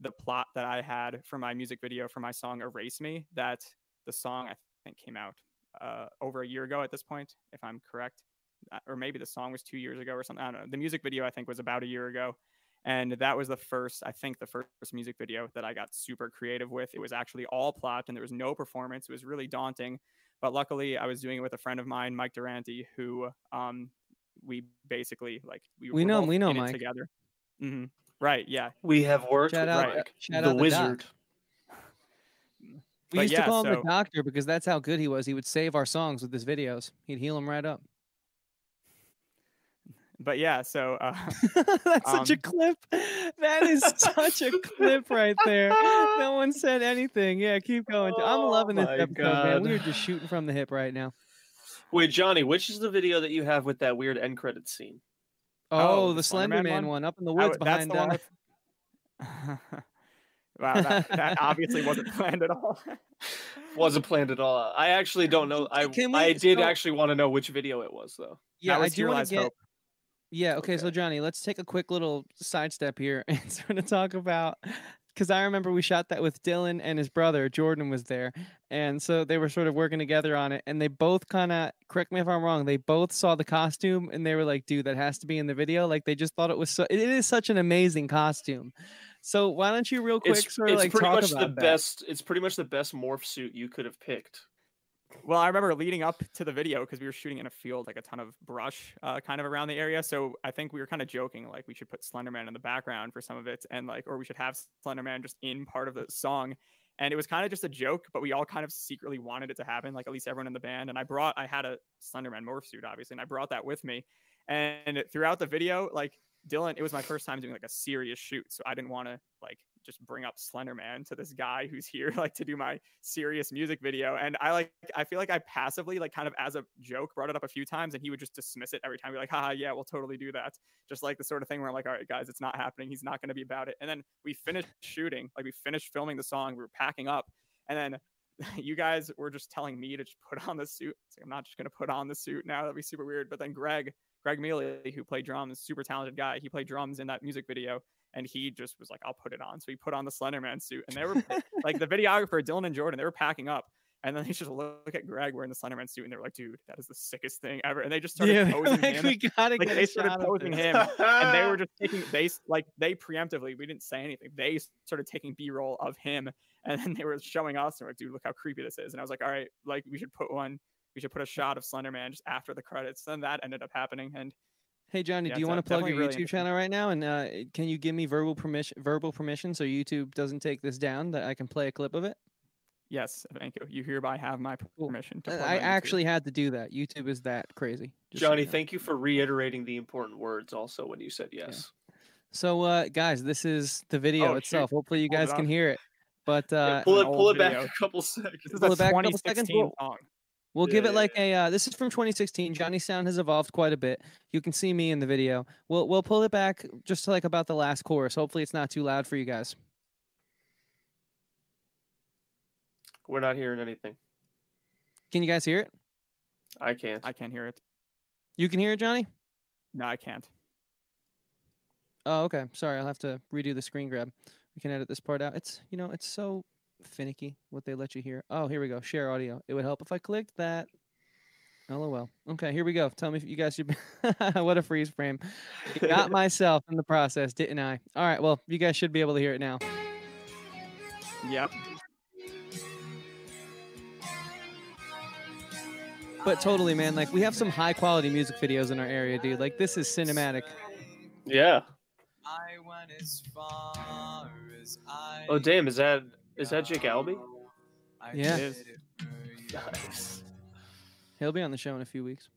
the plot that I had for my music video for my song Erase Me. That the song I think came out uh, over a year ago at this point, if I'm correct. Uh, Or maybe the song was two years ago or something. I don't know. The music video I think was about a year ago. And that was the first, I think, the first music video that I got super creative with. It was actually all plot and there was no performance. It was really daunting. But luckily, I was doing it with a friend of mine, Mike Durante, who um, we basically like we, We were know him, we know in Mike. together. hmm Right. Yeah. We have worked Shout with out- Mike, shout the out the doc. wizard. we But used yeah, to call him so- the doctor because that's how good he was he would save our songs with his videos he'd heal them right up But yeah. So uh, That's such a Um, clip. That is such a clip right there. No one said anything. Yeah, keep going. I'm Oh loving this my episode, man. We are just shooting from the hip right now. Wait, Johnny, which is the video that you have with that weird end credit scene? Oh, Oh, the, the Slender Slenderman Man one? one? up in the I woods w- that's behind. the one uh, with. wow, that, that obviously wasn't planned at all. Wasn't planned at all. I actually don't know. I Can I did so- actually want to know which video it was though. yeah, that I do Here want to get. Hope. Yeah. Okay, So Johnny, let's take a quick little sidestep here and sort of talk about because I remember we shot that with Dylan and his brother Jordan was there, and so they were sort of working together on it, and they both kind of correct me if I'm wrong. They both saw the costume and they were like, "Dude, that has to be in the video." Like they just thought it was so. It is such an amazing costume. So why don't you real quick It's, sort of it's like pretty talk much about the that? best. It's pretty much the best morph suit you could have picked. Well, I remember leading up to the video because we were shooting in a field, like a ton of brush, uh, kind of around the area. So I think we were kind of joking, like we should put Slenderman in the background for some of it, and like, or we should have Slenderman just in part of the song. And it was kind of just a joke, but we all kind of secretly wanted it to happen, like at least everyone in the band. And I brought, I had a Slenderman morph suit, obviously, and I brought that with me. And throughout the video, like Dylan, it was my first time doing like a serious shoot, so I didn't want to like just bring up Slenderman to this guy who's here like to do my serious music video. And I like I feel like I passively like kind of as a joke brought it up a few times and he would just dismiss it every time. Be like, haha, yeah, we'll totally do that. Just like the sort of thing where I'm like, all right, guys, it's not happening. He's not gonna be about it. And then we finished shooting, like we finished filming the song, we were packing up, and then you guys were just telling me to just put on the suit. Like, I'm not just gonna put on the suit now. That'd be super weird. But then Greg, Greg Mealy, who played drums, super talented guy, he played drums in that music video and he just was like, I'll put it on. So he put on the Slenderman suit, and they were like the videographer Dylan and Jordan, they were packing up. And then they just look at Greg wearing the Slenderman suit, and they're like, "Dude, that is the sickest thing ever." And they just started yeah, posing like, him. we gotta Like get they started posing him, and they were just taking they like they preemptively. We didn't say anything. They started taking B-roll of him, and then they were showing us. And we're like, "Dude, look how creepy this is." And I was like, "All right, like we should put one. We should put a shot of Slenderman just after the credits." Then that ended up happening, and Hey Johnny, Yeah, do you want uh, to plug your really YouTube channel right now? And uh, can you give me verbal permission, verbal permission, so YouTube doesn't take this down, that I can play a clip of it? yes, thank you. You hereby have my Cool. permission to. Uh, I on YouTube. actually had to do that. YouTube is that crazy. just so Johnny, you know. thank you for reiterating the important words. Also, when you said yes. So, uh, guys, this is the video Oh, shoot. itself. Hopefully, you Pulled guys can hear it. But Yeah, uh, pull it, pull old it back video. a couple seconds. This is pull a it back a couple seconds, 2016 we'll- song. We'll give it like a. Uh, this is from 2016. Johnny's sound has evolved quite a bit. You can see me in the video. We'll we'll pull it back just to like about the last chorus. Hopefully, it's not too loud for you guys. We're not hearing anything. Can you guys hear it? I can't. I can't hear it. You can hear it, Johnny. No, I can't. Oh, okay. Sorry, I'll have to redo the screen grab. We can edit this part out. It's you know, it's so finicky what they let you hear. Oh, here we go. Share audio. It would help if I clicked that. LOL. Okay, here we go. Tell me if you guys should. what a freeze frame. Got myself in the process, didn't I? All right. Well, you guys should be able to hear it now. Yep. But totally, man. Like we have some high quality music videos in our area, dude. Like this is cinematic. Yeah. I went as far as I Oh damn, is that is that Jake Albee? Yeah. It is. did it for you. Nice. He'll be on the show in a few weeks.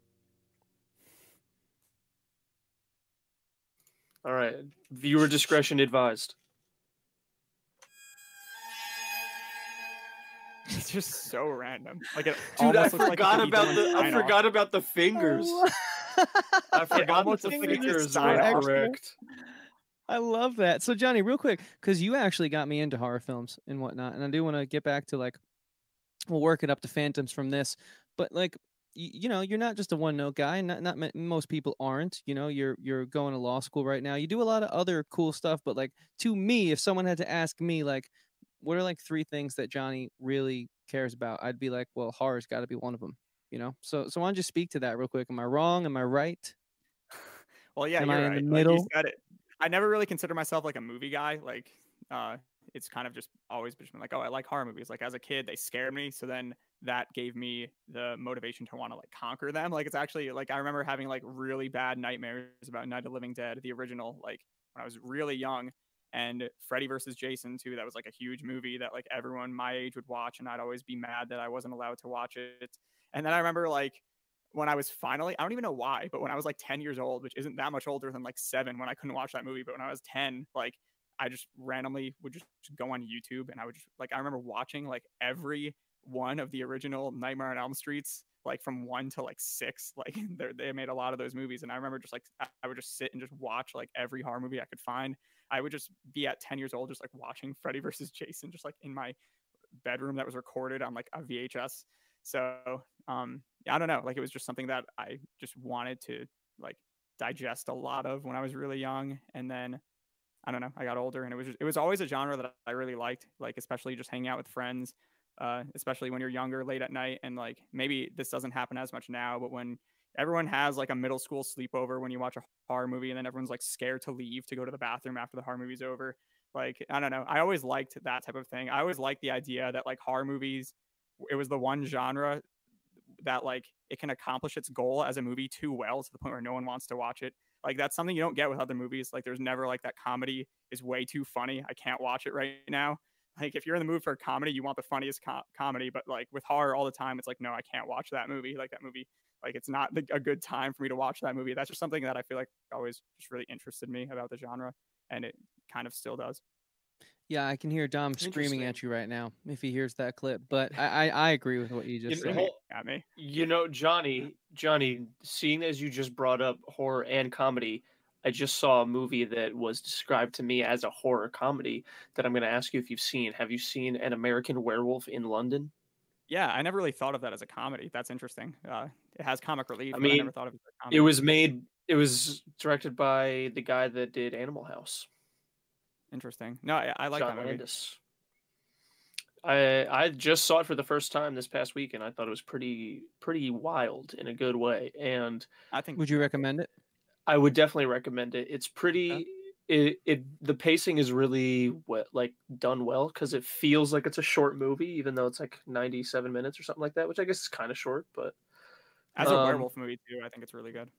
All right. Viewer discretion advised. It's just so random. Like it Dude, I almost looks like forgot could about the I Steinoff. forgot about the fingers. I forgot almost that the looks fingers Stein were actual. correct. I love that. So Johnny, real quick, because you actually got me into horror films and whatnot, and I do want to get back to like, we'll work it up to Phantoms from this, but like, y- you know, you're not just a one note guy. Not not most people aren't. You know, you're you're going to law school right now. You do a lot of other cool stuff, but like to me, if someone had to ask me like, what are like three things that Johnny really cares about, I'd be like, well, horror's got to be one of them. You know, so so why don't you speak to that real quick? Am I wrong? Am I right? Well, yeah, Am you're I in right. the Like, you middle? said it. I never really consider myself like a movie guy. Like, uh, it's kind of just always been like, oh, I like horror movies. Like as a kid, they scared me, so then that gave me the motivation to want to like conquer them. Like it's actually like I remember having like really bad nightmares about Night of the Living Dead, the original, like when I was really young. And Freddy versus Jason too. That was like a huge movie that like everyone my age would watch, and I'd always be mad that I wasn't allowed to watch it. And then I remember like when I was finally, I don't even know why, but when I was like 10 years old, which isn't that much older than like seven when I couldn't watch that movie, but when I was 10, like I just randomly would just go on YouTube and I would just like, I remember watching like every one of the original Nightmare on Elm Streets, like from one to like six. Like they made a lot of those movies. And I remember just like, I would just sit and just watch like every horror movie I could find. I would just be at 10 years old, just like watching Freddy versus Jason, just like in my bedroom that was recorded on like a VHS. So um I don't know, like it was just something that I just wanted to like digest a lot of when I was really young and then I don't know, I got older and it was just, it was always a genre that I really liked, like especially just hanging out with friends, uh especially when you're younger late at night and like maybe this doesn't happen as much now, but when everyone has like a middle school sleepover when you watch a horror movie and then everyone's like scared to leave to go to the bathroom after the horror movie's over. Like I don't know. I always liked that type of thing. I always liked the idea that like horror movies, it was the one genre that like it can accomplish its goal as a movie too well to the point where no one wants to watch it. Like that's something you don't get with other movies. Like there's never like that comedy is way too funny. I can't watch it right now. Like if you're in the mood for a comedy, you want the funniest co- comedy. But like with horror all the time, it's like no, I can't watch that movie. Like that movie, like it's not the, a good time for me to watch that movie. That's just something that I feel like always just really interested me about the genre, and it kind of still does. Yeah, I can hear Dom screaming at you right now if he hears that clip. But I, I, I agree with what you You just know, said. Hol- At me. You know, Johnny, Johnny, seeing as you just brought up horror and comedy, I just saw a movie that was described to me as a horror comedy that I'm going to ask you if you've seen. Have you seen An American Werewolf in London? Yeah, I never really thought of that as a comedy. That's interesting. Uh, it has comic relief. I but I never mean, thought of it as a comedy. It was made it was directed by the guy that did Animal House. Interesting. No, I, I like John that movie. Landis. I I just saw it for the first time this past week and I thought it was pretty pretty wild in a good way. And I think. Would you recommend it? I would definitely recommend it. It's pretty. It, it the pacing is really what like done well because it feels like it's a short movie, even though it's like ninety seven minutes or something like that, which I guess is kind of short. But as a um, werewolf movie too, I think it's really good.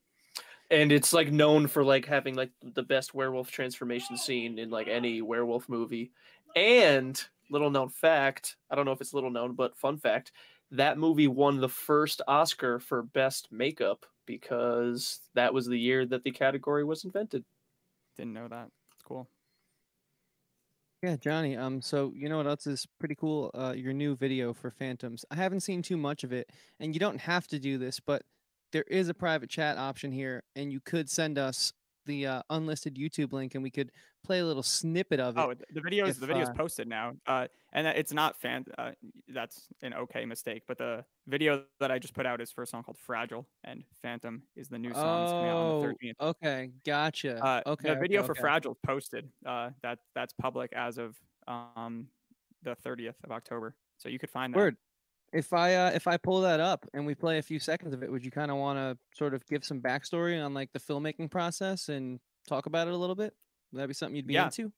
And it's like known for like having like the best werewolf transformation scene in like any werewolf movie. And little known fact, I don't know if it's little known, but fun fact, that movie won the first Oscar for best makeup because that was the year that the category was invented. Didn't know that. It's cool. Yeah, Johnny. Um, so you know what else is pretty cool? Uh, your new video for Phantoms. I haven't seen too much of it, and you don't have to do this, but there is a private chat option here, and you could send us the uh, unlisted YouTube link, and we could play a little snippet of it. Oh, the video is the videos uh, posted now, uh, and it's not fan. Uh, that's an okay mistake, but the video that I just put out is for a song called "Fragile," and "Phantom" is the new song that's coming out on the Oh, thirteenth. okay, gotcha. Uh, okay, the video okay, for okay. "Fragile" posted. Uh, that that's public as of um, the thirtieth of October, so you could find that. Word. If I uh, if I pull that up and we play a few seconds of it, would you kind of want to sort of give some backstory on like the filmmaking process and talk about it a little bit? Would that be something you'd be Yeah. into?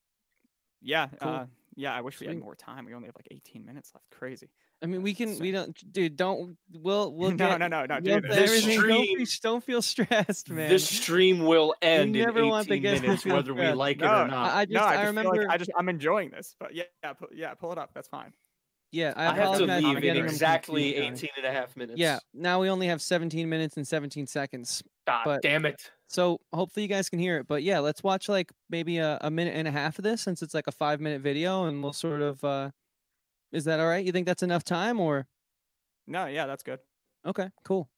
Yeah, Cool. uh, yeah. I wish we had more time. We only have like eighteen minutes left. Crazy. I mean, we can. So- We don't, dude. Don't. We'll. We'll no, get. no, no, no. we'll Do get this. everything. Don't, be, don't feel stressed, man. This stream will end in never want 18 guests to minutes, whether we like it or not. I, I just. no, I, I just remember. Like I just. I'm enjoying this, but yeah, yeah, pull, yeah, pull it up. That's fine. Yeah, I, I have to leave in getting exactly confused, 18 and a half minutes. Yeah. Now we only have 17 minutes and 17 seconds. God but- damn it. So hopefully you guys can hear it. But yeah, let's watch like maybe a, a minute and a half of this since it's like a five minute video and we'll sort of uh is that all right? You think that's enough time or No, yeah, that's good. okay, cool.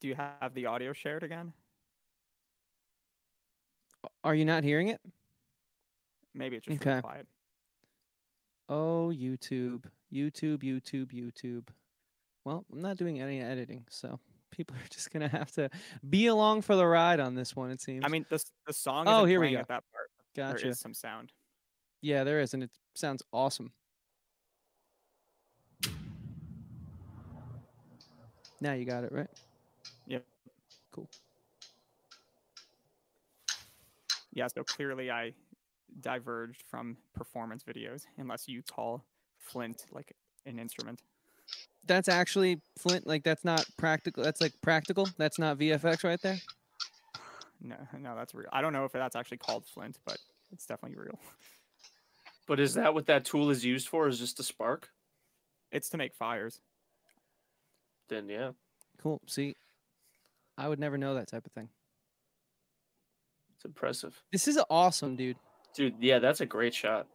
Do you have the audio shared again? Are you not hearing it? Maybe it's just really Okay. quiet. Oh YouTube. YouTube, YouTube, YouTube. Well, I'm not doing any editing, so people are just gonna have to be along for the ride on this one, it seems. I mean, the the song. Oh, here we go. At that part, there gotcha. is some sound. Yeah, there is, and it sounds awesome. Now you got it, right? Yeah, so clearly I diverged from performance videos, unless you call Flint like an instrument. That's actually Flint. Like that's not practical. That's like practical. That's not VFX right there. No, no, that's real. I don't know if that's actually called Flint, but it's definitely real. But is that what that tool is used for? Is just a spark? It's to make fires. Then yeah. Cool. See, I would never know that type of thing. It's impressive. This is awesome, dude. Dude, yeah, that's a great shot.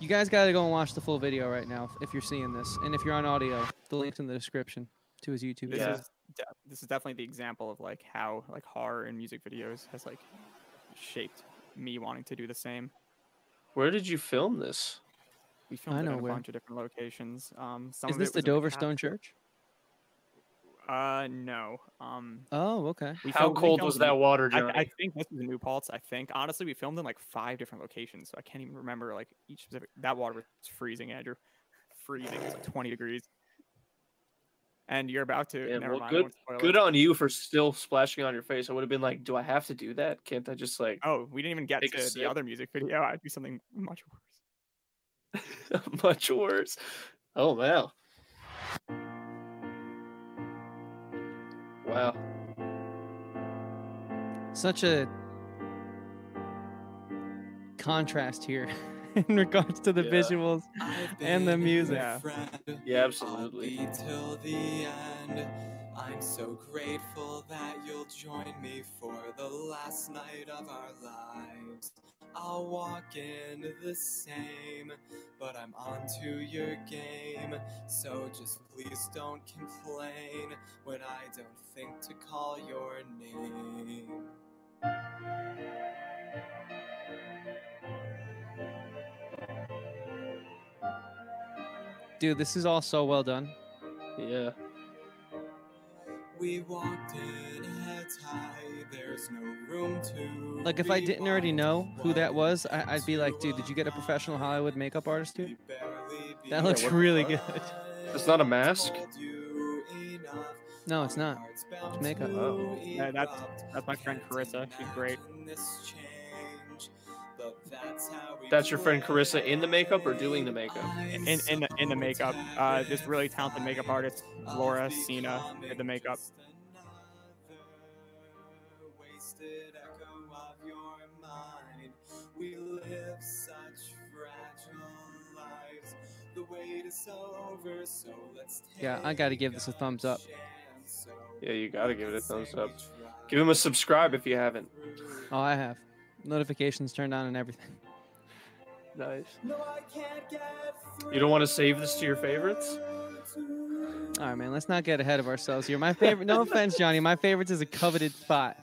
You guys got to go and watch the full video right now if- if you're seeing this, and if you're on audio, the link's in the description to his YouTube. This. Yeah. is de- this is definitely the example of like how like horror and music videos has like shaped me wanting to do the same. Where did you film this? We filmed it know in a where. bunch of different locations. Um, some Is of this it the was Dover Stone Capitol. Church? Uh, no. Um, Oh, okay. How cold was in- that water, I, Johnny? I think this is New Paltz. I think honestly, we filmed in like five different locations, so I can't even remember like each specific. That water was freezing, Andrew. Freezing. It's like 20 degrees. and you're about to. Yeah, never well, mind. I won't spoil it. Good on you for still splashing on your face. I would have been like, do I have to do that? Can't I just like Oh, we didn't even get to the other music video. I'd do something much worse. much worse? Oh wow. Wow. Such a contrast here in regards to the Yeah. visuals. And the music. Yeah. Yeah, absolutely. Till the end. I'm so grateful that you'll join me for the last night of our lives. I'll walk in the same, but I'm onto your game. So just please don't complain when I don't think to call your name. Dude, this is all so well done. Yeah. We walked in head high, there's no room to. Like, if I didn't already know who that was, I, I'd be like, dude, did you get a professional Hollywood makeup artist we here? barely That looks what- really good. It's not a mask? No, it's not. It's makeup. Oh. Yeah, that's- that's my friend Carissa. She's great. That's your friend Carissa in the makeup or doing the makeup? In in the, in the makeup, uh, this really talented makeup artist, Laura Cena, did the makeup. Wasted echo of your mind. We live such fragile lives. The wait is over, so let's Yeah, I gotta give this a thumbs up. Yeah, you gotta give it a thumbs up. Give him a subscribe if you haven't. Oh, I have. Notifications turned on and everything. Nice. No, I can't get You don't want to save this to your favorites? All right, man. Let's not get ahead of ourselves here. My favorite. No offense, Johnny. My favorites is a coveted spot.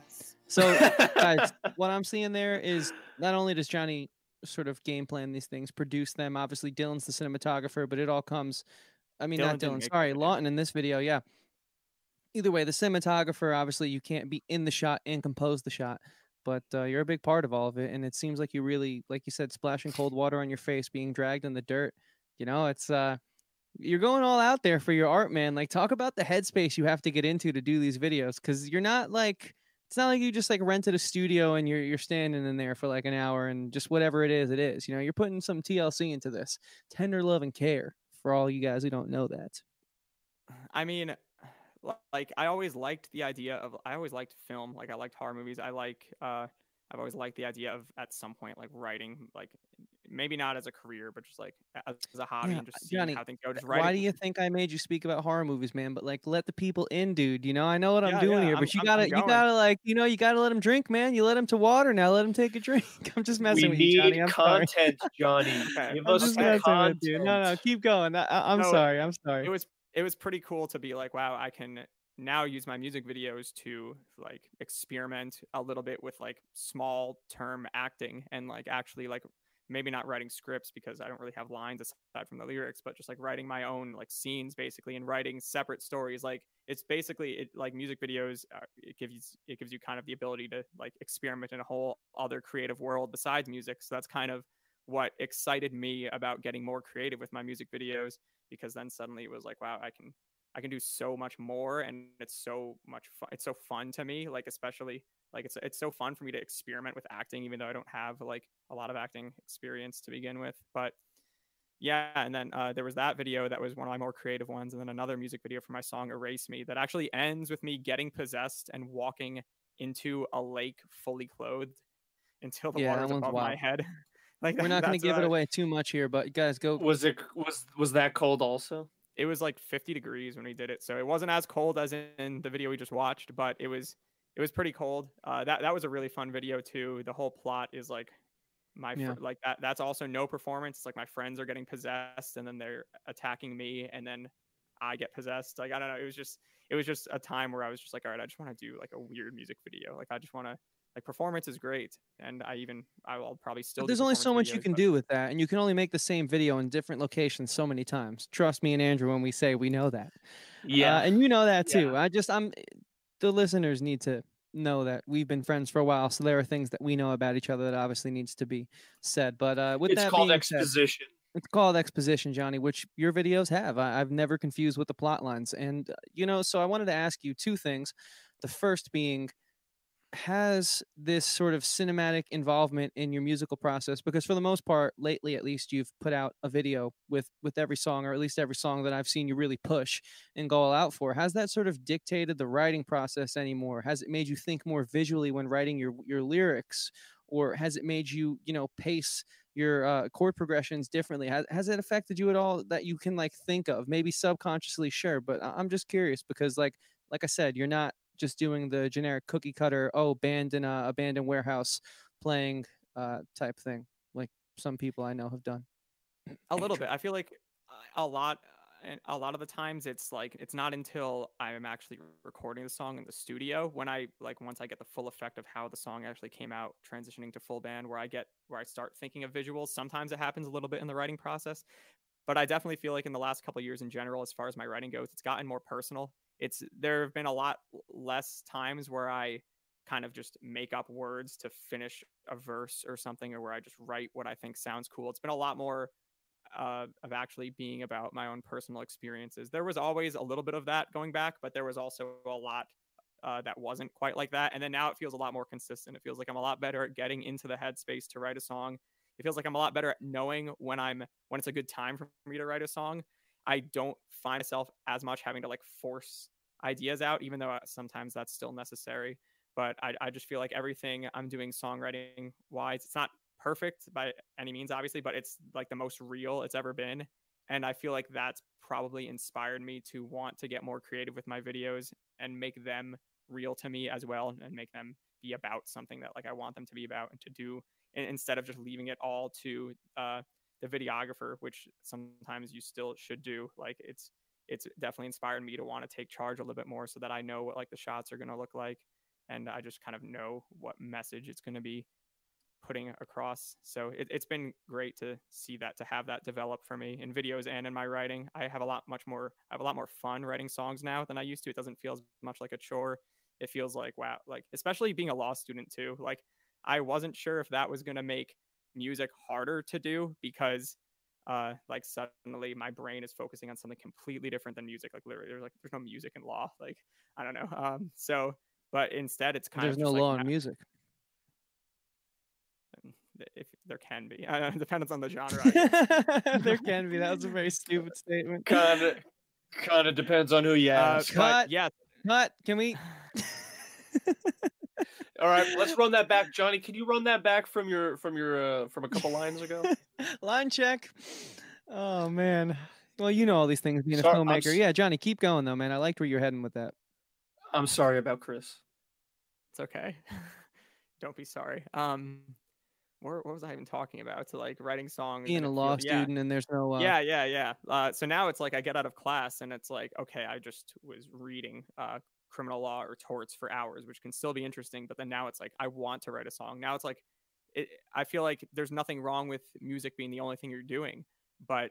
So, guys, what I'm seeing there is not only does Johnny sort of game plan these things, produce them. Obviously, Dylan's the cinematographer, but it all comes. I mean, Dylan not Dylan. Sorry. Lawton in this video. Yeah. Either way, the cinematographer. Obviously, you can't be in the shot and compose the shot, but uh, you're a big part of all of it. And it seems like you really, like you said, splashing cold water on your face, being dragged in the dirt. You know, it's uh, you're going all out there for your art, man. Like, talk about the headspace you have to get into to do these videos, because you're not like it's not like you just like rented a studio and you're you're standing in there for like an hour and just whatever it is, it is. You know, you're putting some TLC into this, tender love and care for all you guys who don't know that. I mean, like I always liked the idea of I always liked film. Like I liked horror movies. I like uh I've always liked the idea of at some point like writing like maybe not as a career but just like as, as a hobby Yeah, and just seeing Johnny, how things go. Just Why do you think I made you speak about horror movies, man? But like, let the people in, dude. You know, I know what I'm doing yeah, here, but you I'm- I'm gotta, you gotta like, you know, you gotta let them drink, man. You let them to water now. Let them take a drink. I'm just messing we with you, Johnny. I'm sorry. content, Johnny. Okay, Give I'm us I'm just messing content. with you. No, no, keep going. I, I, I'm No, sorry. I'm sorry. it was it was pretty cool to be like wow i can now use my music videos to like experiment a little bit with like small term acting and like actually like maybe not writing scripts because i don't really have lines aside from the lyrics but just like writing my own like scenes basically and writing separate stories. Like it's basically it like music videos uh, it gives it gives you kind of the ability to like experiment in a whole other creative world besides music. So that's kind of what excited me about getting more creative with my music videos because then suddenly it was like wow i can i can do so much more and it's so much fun it's so fun to me like especially like it's it's so fun for me to experiment with acting even though i don't have like a lot of acting experience to begin with but yeah and then uh, there was that video that was one of my more creative ones and then another music video for my song erase me that actually ends with me getting possessed and walking into a lake fully clothed until the Yeah, that water's one's above my head like We're not gonna give it I- away too much here, but guys, go. Was it was was that cold also? it was like 50 degrees when we did it so it wasn't as cold as in the video we just watched but it was it was pretty cold uh, that that was a really fun video too the whole plot is like my fr- like that that's also no performance it's like my friends are getting possessed and then they're attacking me and then i get possessed like i don't know it was just it was just a time where i was just like all right i just want to do like a weird music video like i just want to like performance is great and i even i'll probably still there's only so much you can but- do with that, and you can only make the same video in different locations so many times. Trust me and Andrew when we say we know that. Yeah. Uh, and you know that Yeah. too. I just I'm the listeners need to know that we've been friends for a while, so there are things that we know about each other that obviously needs to be said. But uh, with it's that called being said, exposition. It's called exposition, Johnny, which your videos have. I, I've never confused with the plot lines. And, uh, you know, so I wanted to ask you two things. The first being, has this sort of cinematic involvement in your musical process? Because for the most part lately at least you've put out a video with with every song or at least every song that i've seen you really push and go all out for. Has that sort of dictated the writing process anymore? Has it made you think more visually when writing your your lyrics? Or has it made you you know pace your uh, chord progressions differently? Has, has it affected you at all that you can like think of maybe subconsciously sure but i'm just curious because like like i said you're not just doing the generic cookie cutter oh band in a abandoned warehouse playing uh type thing like some people i know have done a little bit. I feel like uh, a lot, a lot of the times it's like it's not until I'm actually recording the song in the studio when I like once I get the full effect of how the song actually came out, transitioning to full band, where I get where I start thinking of visuals. Sometimes it happens a little bit in the writing process, but I definitely feel like in the last couple of years in general, as far as my writing goes, it's gotten more personal. It's there have been a lot less times where I kind of just make up words to finish a verse or something, or where I just write what I think sounds cool. It's been a lot more uh, of actually being about my own personal experiences. There was always a little bit of that going back, but there was also a lot uh, that wasn't quite like that. And then now it feels a lot more consistent. It feels like I'm a lot better at getting into the headspace to write a song. It feels like I'm a lot better at knowing when I'm when it's a good time for me to write a song. I don't find myself as much having to like force ideas out, even though uh, sometimes that's still necessary. But I, I just feel like everything I'm doing songwriting wise, it's not perfect by any means, obviously, but it's like the most real it's ever been. And I feel like that's probably inspired me to want to get more creative with my videos and make them real to me as well and make them be about something that like I want them to be about and to do instead of just leaving it all to uh, the videographer, which sometimes you still should do. Like it's it's definitely inspired me to want to take charge a little bit more so that I know what like the shots are going to look like and I just kind of know what message it's going to be putting across. So it, has been great to see that, to have that develop for me in videos and in my writing. I have a lot much more, I have a lot more fun writing songs now than I used to. It doesn't feel as much like a chore. It feels like, wow, like, especially being a law student too. Like, I wasn't sure if that was going to make music harder to do because uh, like suddenly my brain is focusing on something completely different than music. Like literally, there's like there's no music in law. Like I don't know. Um, so, but instead, it's kind there's of there's no like, law in music. if there can be. Uh, depends on the genre. there can be. That was a very stupid statement. Kind of, kind of depends on who you Uh, ask. Cut. yeah, Cut. Can we? All right, let's run that back, Johnny. Can you run that back from your from your uh, from a couple lines ago? Line check. Oh man. Well, you know all these things being a Sorry, I'm filmmaker. Yeah, Johnny, keep going though, man. I liked where you're heading with that. I'm sorry about Chris. it's okay. Don't be sorry. Um, where, what was I even talking about? To like writing songs. Being a law feels- yeah. student and there's no. Uh, yeah, yeah, yeah. Uh, so now it's like I get out of class and it's like, okay, I just was reading uh, criminal law or torts for hours, which can still be interesting. But then now it's like I want to write a song. Now it's like, it, I feel like there's nothing wrong with music being the only thing you're doing, but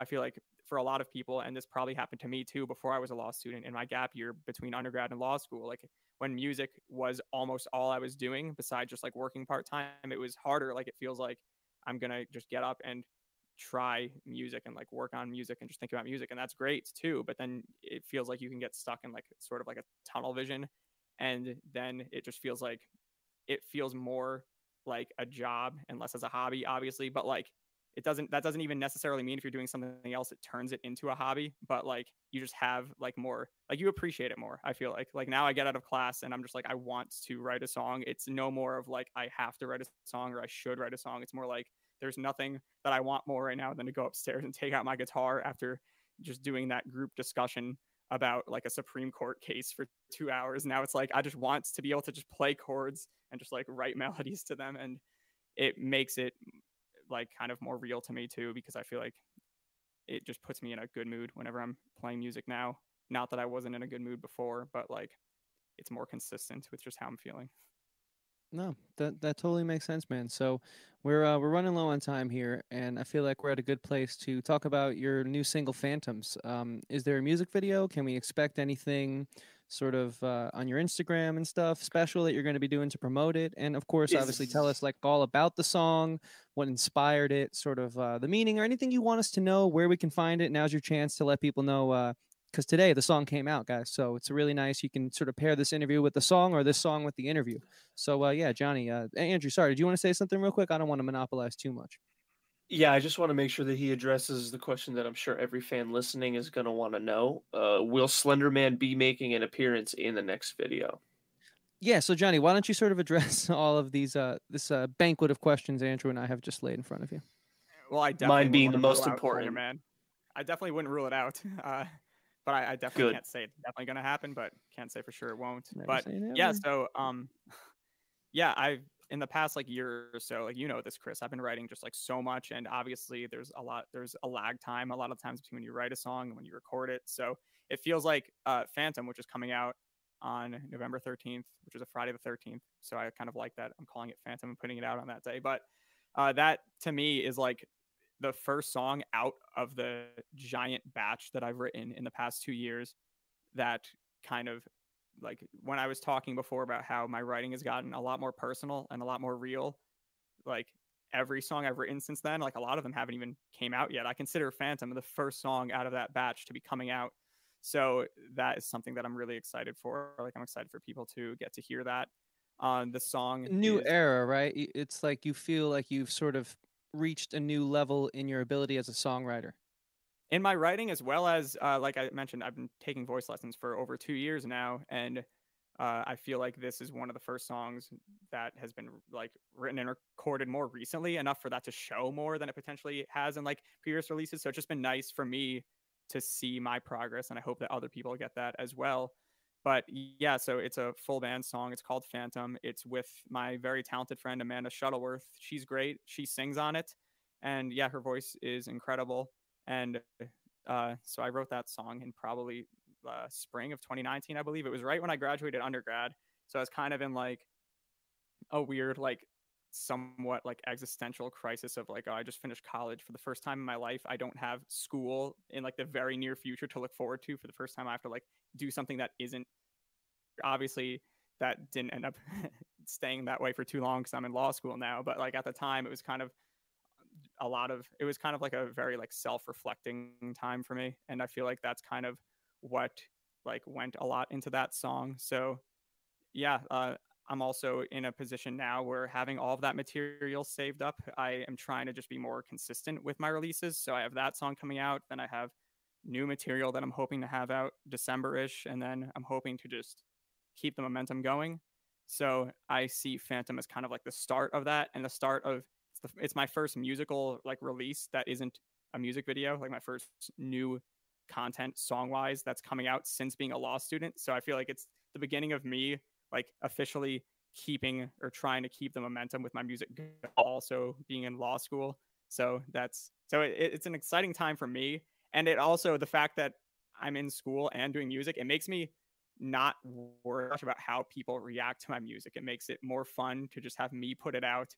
I feel like for a lot of people, and this probably happened to me too before I was a law student in my gap year between undergrad and law school, like when music was almost all I was doing besides just like working part time, it was harder. Like it feels like I'm gonna just get up and try music and like work on music and just think about music and that's great too but then it feels like you can get stuck in like sort of like a tunnel vision and then it just feels like it feels more like a job and less as a hobby obviously but like it doesn't that doesn't even necessarily mean if you're doing something else it turns it into a hobby but like you just have like more like you appreciate it more i feel like. Like now i get out of class and i'm just like i want to write a song. It's no more of like i have to write a song or i should write a song. It's more like there's nothing that I want more right now than to go upstairs and take out my guitar after just doing that group discussion about like a Supreme Court case for two hours. Now it's like I just want to be able to just play chords and just like write melodies to them. And it makes it like kind of more real to me too, because I feel like it just puts me in a good mood whenever I'm playing music now. Not that I wasn't in a good mood before, but like it's more consistent with just how I'm feeling. No, that that totally makes sense, man. So we're uh, we're running low on time here, and I feel like we're at a good place to talk about your new single, Phantoms. Um, is there a music video? Can we expect anything sort of uh, on your Instagram and stuff special that you're going to be doing to promote it? And of course, obviously, tell us like all about the song, what inspired it, sort of uh, the meaning, or anything you want us to know, where we can find it. Now's your chance to let people know. Because today the song came out, guys, so it's really nice. You can sort of pair this interview with the song or this song with the interview. So uh, yeah, Johnny, uh, Andrew, sorry, did you want to say something real quick? I don't want to monopolize too much. Yeah, I just want to make sure that he addresses the question that I'm sure every fan listening is going to want to know. Uh, will Slenderman be making an appearance in the next video? Yeah, so Johnny, why don't you sort of address all of these uh this uh banquet of questions Andrew and I have just laid in front of you? Well, I definitely wouldn't being the most important. man. I definitely wouldn't rule it out. Uh, but I, I definitely Good. can't say it's definitely going to happen, but can't say for sure it won't. Never but yeah, so um, yeah, I've in the past like year or so, like you know this, Chris. I've been writing just like so much, and obviously there's a lot, there's a lag time a lot of times between when you write a song and when you record it. So it feels like uh, Phantom, which is coming out on November 13th, which is a Friday the 13th. So I kind of like that. I'm calling it Phantom and putting it out on that day. But uh, that to me is like the first song out of the giant batch that I've written in the past two years that kind of like when I was talking before about how my writing has gotten a lot more personal and a lot more real, like every song I've written since then, like a lot of them haven't even came out yet. I consider Phantom the first song out of that batch to be coming out. So that is something that I'm really excited for. Like I'm excited for people to get to hear that. Um, the song New is- era, right? It's like you feel like you've sort of reached a new level in your ability as a songwriter. in my writing as well as uh, like i mentioned i've been taking voice lessons for over two years now and uh, i feel like this is one of the first songs that has been like written and recorded more recently enough for that to show more than it potentially has in like previous releases so it's just been nice for me to see my progress and i hope that other people get that as well but yeah so it's a full band song it's called phantom it's with my very talented friend amanda shuttleworth she's great she sings on it and yeah her voice is incredible and uh, so I wrote that song in probably uh, spring of 2019, I believe. It was right when I graduated undergrad. So I was kind of in like a weird, like somewhat like existential crisis of like, oh, I just finished college for the first time in my life. I don't have school in like the very near future to look forward to. For the first time, I have to like do something that isn't obviously that didn't end up staying that way for too long because I'm in law school now. But like at the time, it was kind of a lot of it was kind of like a very like self-reflecting time for me and i feel like that's kind of what like went a lot into that song so yeah uh, i'm also in a position now where having all of that material saved up i am trying to just be more consistent with my releases so i have that song coming out then i have new material that i'm hoping to have out december-ish and then i'm hoping to just keep the momentum going. So i see phantom as kind of like the start of that and the start of it's, the, it's my first musical like release that isn't a music video like my first new content song wise that's coming out since being a law student. So i feel like it's the beginning of me like officially keeping or trying to keep the momentum with my music also being in law school. So that's so it, it's an exciting time for me and it also the fact that i'm in school and doing music it makes me not worry about how people react to my music it makes it more fun to just have me put it out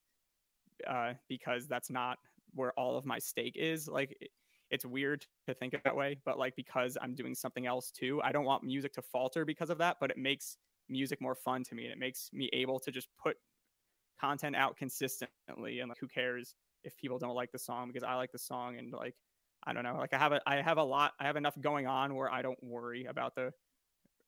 uh, because that's not where all of my stake is. Like, it, it's weird to think that way, but like because I'm doing something else too, I don't want music to falter because of that. But it makes music more fun to me, and it makes me able to just put content out consistently. And like, who cares if people don't like the song because I like the song, and like, I don't know, like I have a I have a lot, I have enough going on where I don't worry about the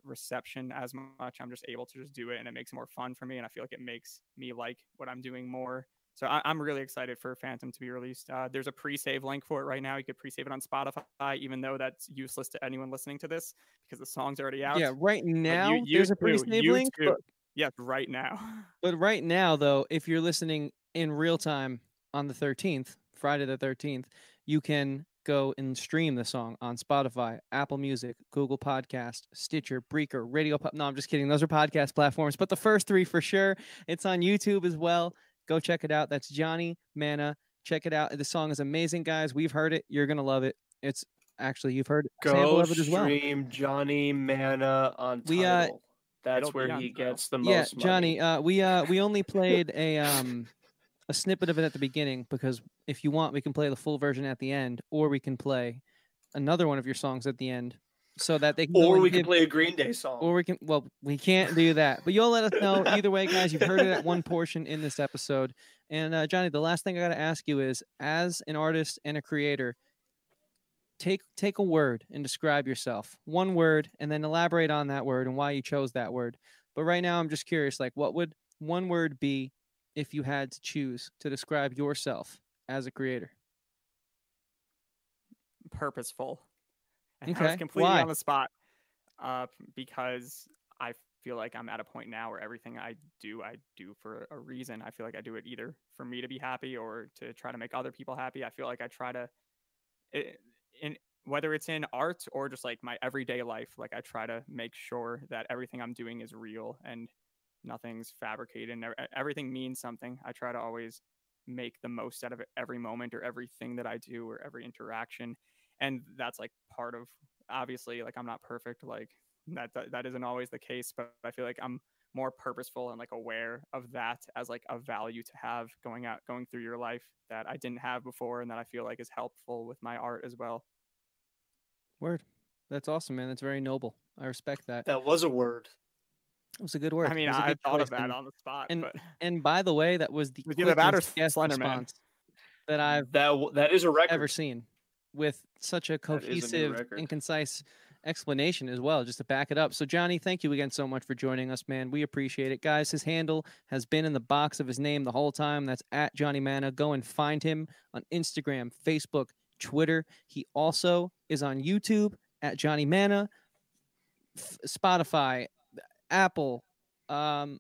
reception as much. I'm just able to just do it, and it makes it more fun for me, and I feel like it makes me like what I'm doing more. So I, am really excited for Phantom to be released. Uh, there's a pre-save link for it right now. You could pre-save it on Spotify, even though that's useless to anyone listening to this because the song's already out. Yeah, right now you- you there's a pre-save link, too. but, Yeah, right now. but right now though, if you're listening in real time on the 13th, Friday the 13th, you can go and stream the song on Spotify, Apple Music, Google Podcast, Stitcher, Breaker, Radio Pub. No, I'm just kidding. Those are podcast platforms, but the first three for sure. It's on YouTube as well. Go check it out. That's Johnny Mana. Check it out. The song is amazing, guys. We've heard it. You're gonna love it. It's actually you've heard a sample Go of it as well. stream Johnny Mana on Tidal. We, uh, That's where he gets the most. yeah, most Johnny. Uh, we uh we only played a um a snippet of it at the beginning because if you want, we can play the full version at the end, or we can play another one of your songs at the end. so that they can Or we can give- play a Green Day song. or we can well we can't do that but you'll let us know either way guys you've heard it at one portion in this episode and uh, johnny the last thing i got to ask you is as an artist and a creator take take a word and describe yourself one word and then elaborate on that word and why you chose that word but right now i'm just curious like what would one word be if you had to choose to describe yourself as a creator purposeful. And I was completely why? on the spot uh, because I feel like I'm at a point now where everything I do, I do for a reason. I feel like I do it either for me to be happy or to try to make other people happy. I feel like I try to, i- in whether it's in art or just like my everyday life, like I try to make sure that everything I'm doing is real and nothing's fabricated everything means something. I try to always make the most out of every moment or everything that I do or every interaction. And that's like part of obviously like i'm not perfect like that, that that isn't always the case but i feel like i'm more purposeful and like aware of that as like a value to have going out going through your life that i didn't have before and that i feel like is helpful with my art as well. Word. That's awesome man. That's very noble. I respect that. That was a word. It was a good word i mean was a i good thought of that and- on the spot and- but And by the way, that was the Was it that or quickest guest Slender response that I've That that is a record. ever seen, with such a That is a cohesive and concise explanation as well, just to back it up. So, Johnny, thank you again so much for joining us, man. We appreciate it, guys. His handle has been in the box of his name the whole time. That's at Johnny Mana. Go and find him on Instagram, Facebook, Twitter. He also is on YouTube at Johnny Mana, F- Spotify, Apple. Um,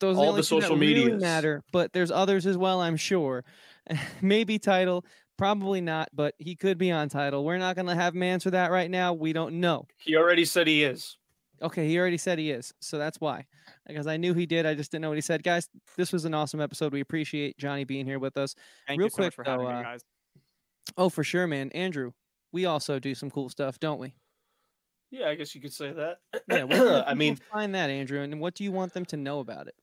those are All the only two that social really matter, but there's others as well, I'm sure. Maybe Tidal, probably not, but he could be on Tidal. We're not going to have him answer that right now. We don't know. He already said he is. Okay, he already said he is, so that's why. Because I knew he did, I just didn't know what he said. Guys, this was an awesome episode. We appreciate Johnny being here with us. thank real you so quick, much for having though, me uh, guys Oh, for sure, man. Andrew, we also do some cool stuff, don't we? Yeah, I guess you could say that. Yeah, I mean, find that, Andrew, and what do you want them to know about it?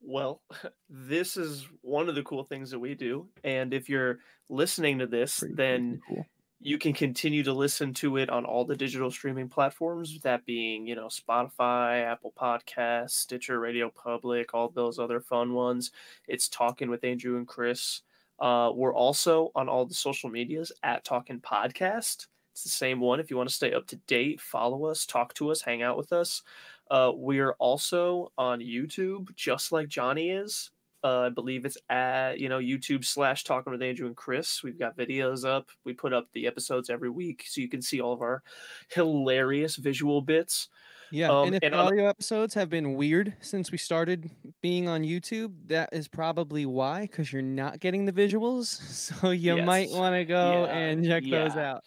Well, this is one of the cool things that we do. And if you're listening to this, Pretty then freaking cool. you can continue to listen to it on all the digital streaming platforms, that being, you know, Spotify, Apple Podcasts, Stitcher, Radio Public, all those other fun ones. It's Talking with Andrew and Chris. Uh, we're also on all the social medias at Talking Podcast. It's the same one. If you want to stay up to date, follow us, talk to us, hang out with us. Uh, we are also on YouTube, just like Johnny is. Uh, I believe it's at you know YouTube slash Talking with Andrew and Chris. We've got videos up. We put up the episodes every week, so you can see all of our hilarious visual bits. Yeah, Um, and if and the on- audio episodes have been weird since we started being on YouTube, that is probably why, because you're not getting the visuals. So you might want to go Yeah, and check those yeah.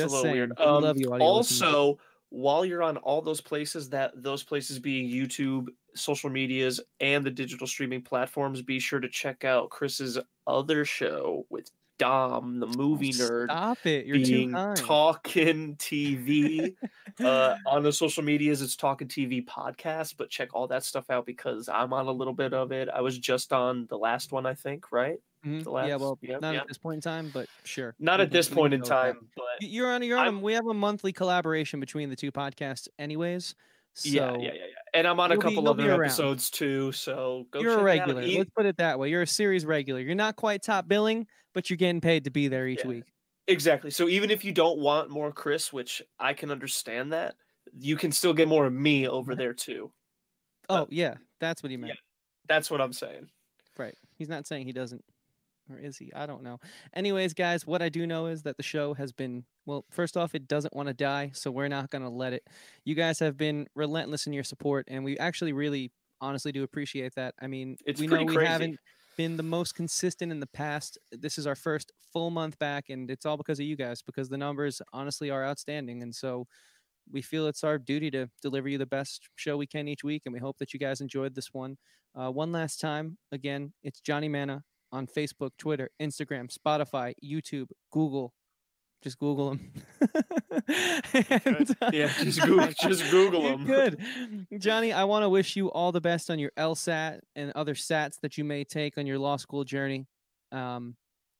Out. It's a little saying, weird. Um, love you, listeners. also, while you're on all those places, that those places being YouTube, social medias, and the digital streaming platforms, be sure to check out Chris's other show with Dom, the movie nerd. Stop it! You're being. Talking TV. uh, on the social medias, it's Talking TV podcast, but check all that stuff out because I'm on a little bit of it. I was just on the last one, I think, right? Mhm. the yeah, well, not at this point in time, but sure. Not at this point in with that. time, but You're on. You're on. I'm- we have a monthly collaboration between the two podcasts, anyways. So yeah, yeah, yeah, yeah. And I'm on a couple be other episodes too, so go you're check a regular. Let's put it that way. You're a series regular. You're not quite top billing, but you're getting paid to be there each Yeah. week. Exactly. So even if you don't want more Chris, which I can understand that, you can still get more of me over there too. Uh, Oh yeah, that's what he meant. That's what I'm saying. Right. He's not saying he doesn't. Or is he? I don't know. Anyways, guys, what I do know is that the show has been, well, first off, it doesn't want to die, so we're not going to let it. You guys have been relentless in your support, and we actually really, honestly do appreciate that. I mean, It's we know we crazy. haven't been the most consistent in the past. This is our first full month back, and it's all because of you guys, because the numbers honestly are outstanding. And so we feel it's our duty to deliver you the best show we can each week, and we hope that you guys enjoyed this one. Uh, one last time, again, it's Johnny Mana on Facebook, Twitter, Instagram, Spotify, YouTube, Google. Just Google them. and, uh, Yeah, just Google- just Google you 'em. Good, Johnny. I want to wish you all the best on your LSAT and other SATs that you may take on your law school journey. Um,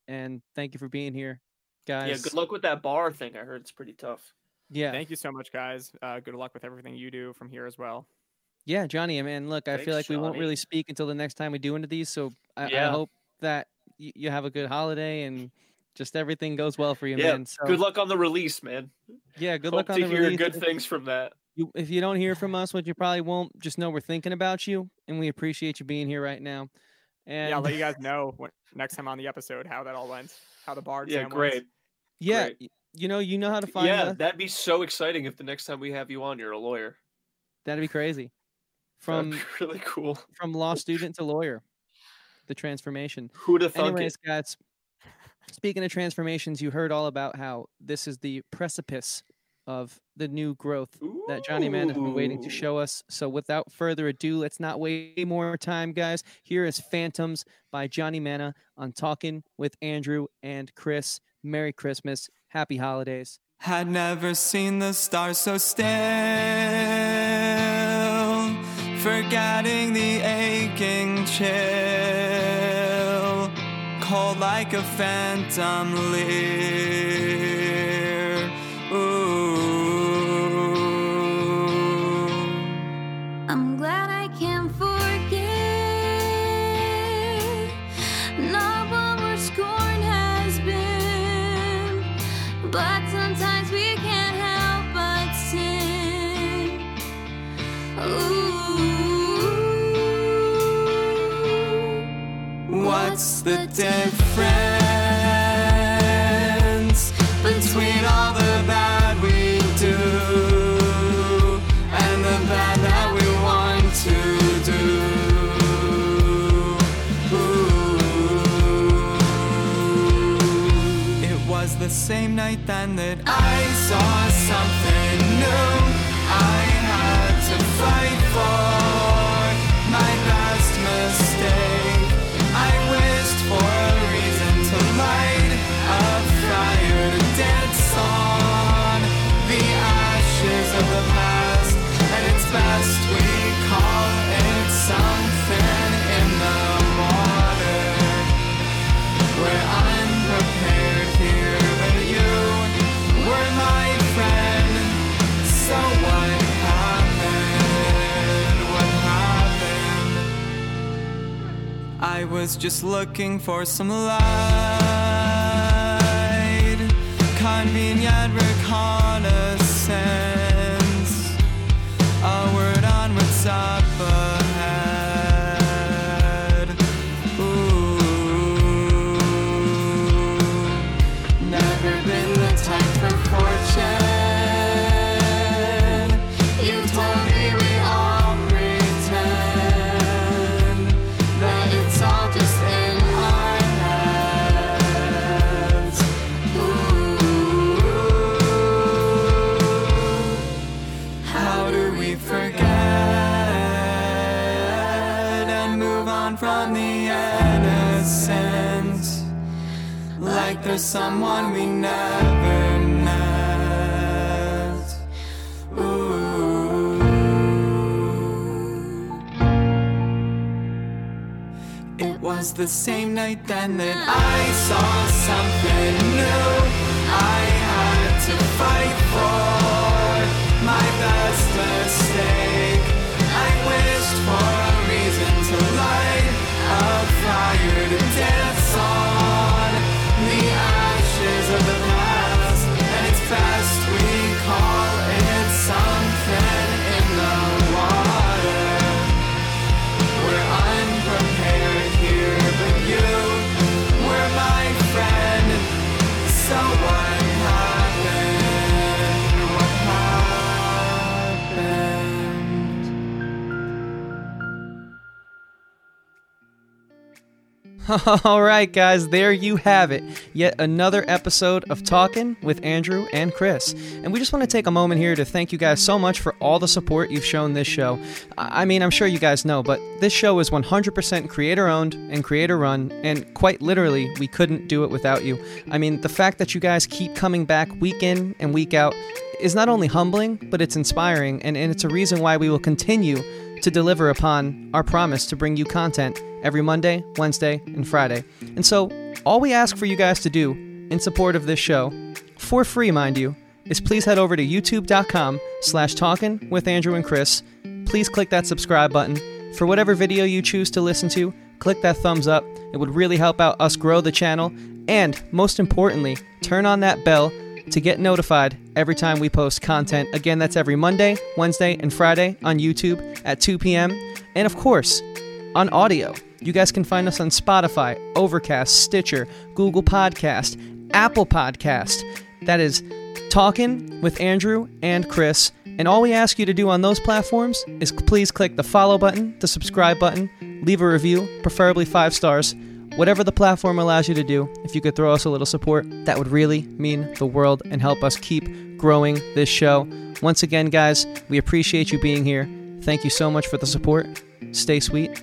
and thank you for being here, guys. Yeah, good luck with that bar thing. I heard it's pretty tough. Yeah. Thank you so much, guys. Uh, good luck with everything you do from here as well. Yeah, Johnny. I mean, look, I feel Thanks, like we won't really speak until the next time we do one of these. So I, I hope that y- you have a good holiday and just everything goes well for you, Yeah, man. So Good luck on the release, man. yeah, good Hope luck on to the hear release. good things from that. you, if you don't hear from us, which you probably won't, just know we're thinking about you and we appreciate you being here right now. And yeah, I'll let you guys know when, next time on the episode how that all went, how the bar Yeah, exam went. great. yeah, great. you know, you know how to find Yeah, us. that'd be so exciting if the next time we have you on, you're a lawyer. That'd be crazy. That'd From be really cool. from law student to lawyer, the transformation. Who'd have thunk Anyways, it? guys, speaking of transformations, you heard all about how this is the precipice of the new growth that Johnny Man has been waiting to show us. So without further ado, let's not waste more time, guys. Here is Phantoms by Johnny Mana on Talking with Andrew and Chris. Merry Christmas. Happy holidays. Had never seen the stars so still, forgetting the aching chill, cold like a phantom leer. Ooh. I'm glad I can forget not what where scorn has been, but sometimes we can't help but sin. Ooh, What's the difference between all the bad we do and the bad that we want to do? Ooh. It was the same night then that I saw something I was just looking for some light, convenient reconnaissance, a word on what's there's someone we never met. Ooh. It was the same night then that I saw something new. I had to fight for All right, guys, there you have it. Yet another episode of Talking with Andrew and Chris. And we just want to take a moment here to thank you guys so much for all the support you've shown this show. I mean, I'm sure you guys know, but this show is 100% creator owned and creator run, and quite literally, we couldn't do it without you. I mean, the fact that you guys keep coming back week in and week out is not only humbling, but it's inspiring, and, and it's a reason why we will continue to deliver upon our promise to bring you content every Monday, Wednesday, and Friday. And so, all we ask for you guys to do in support of this show, for free, mind you, is please head over to youtube.com slash talking with Andrew and Chris. Please click that subscribe button. For whatever video you choose to listen to, click that thumbs up. It would really help out us grow the channel. And most importantly, turn on that bell to get notified every time we post content. Again, that's every Monday, Wednesday, and Friday on YouTube at 2 p.m. And of course, on audio. You guys can find us on Spotify, Overcast, Stitcher, Google Podcast, Apple Podcast. That is Talking with Andrew and Chris. And all we ask you to do on those platforms is please click the follow button, the subscribe button, leave a review, preferably five stars. Whatever the platform allows you to do, if you could throw us a little support, that would really mean the world and help us keep growing this show. Once again, guys, we appreciate you being here. Thank you so much for the support. Stay sweet,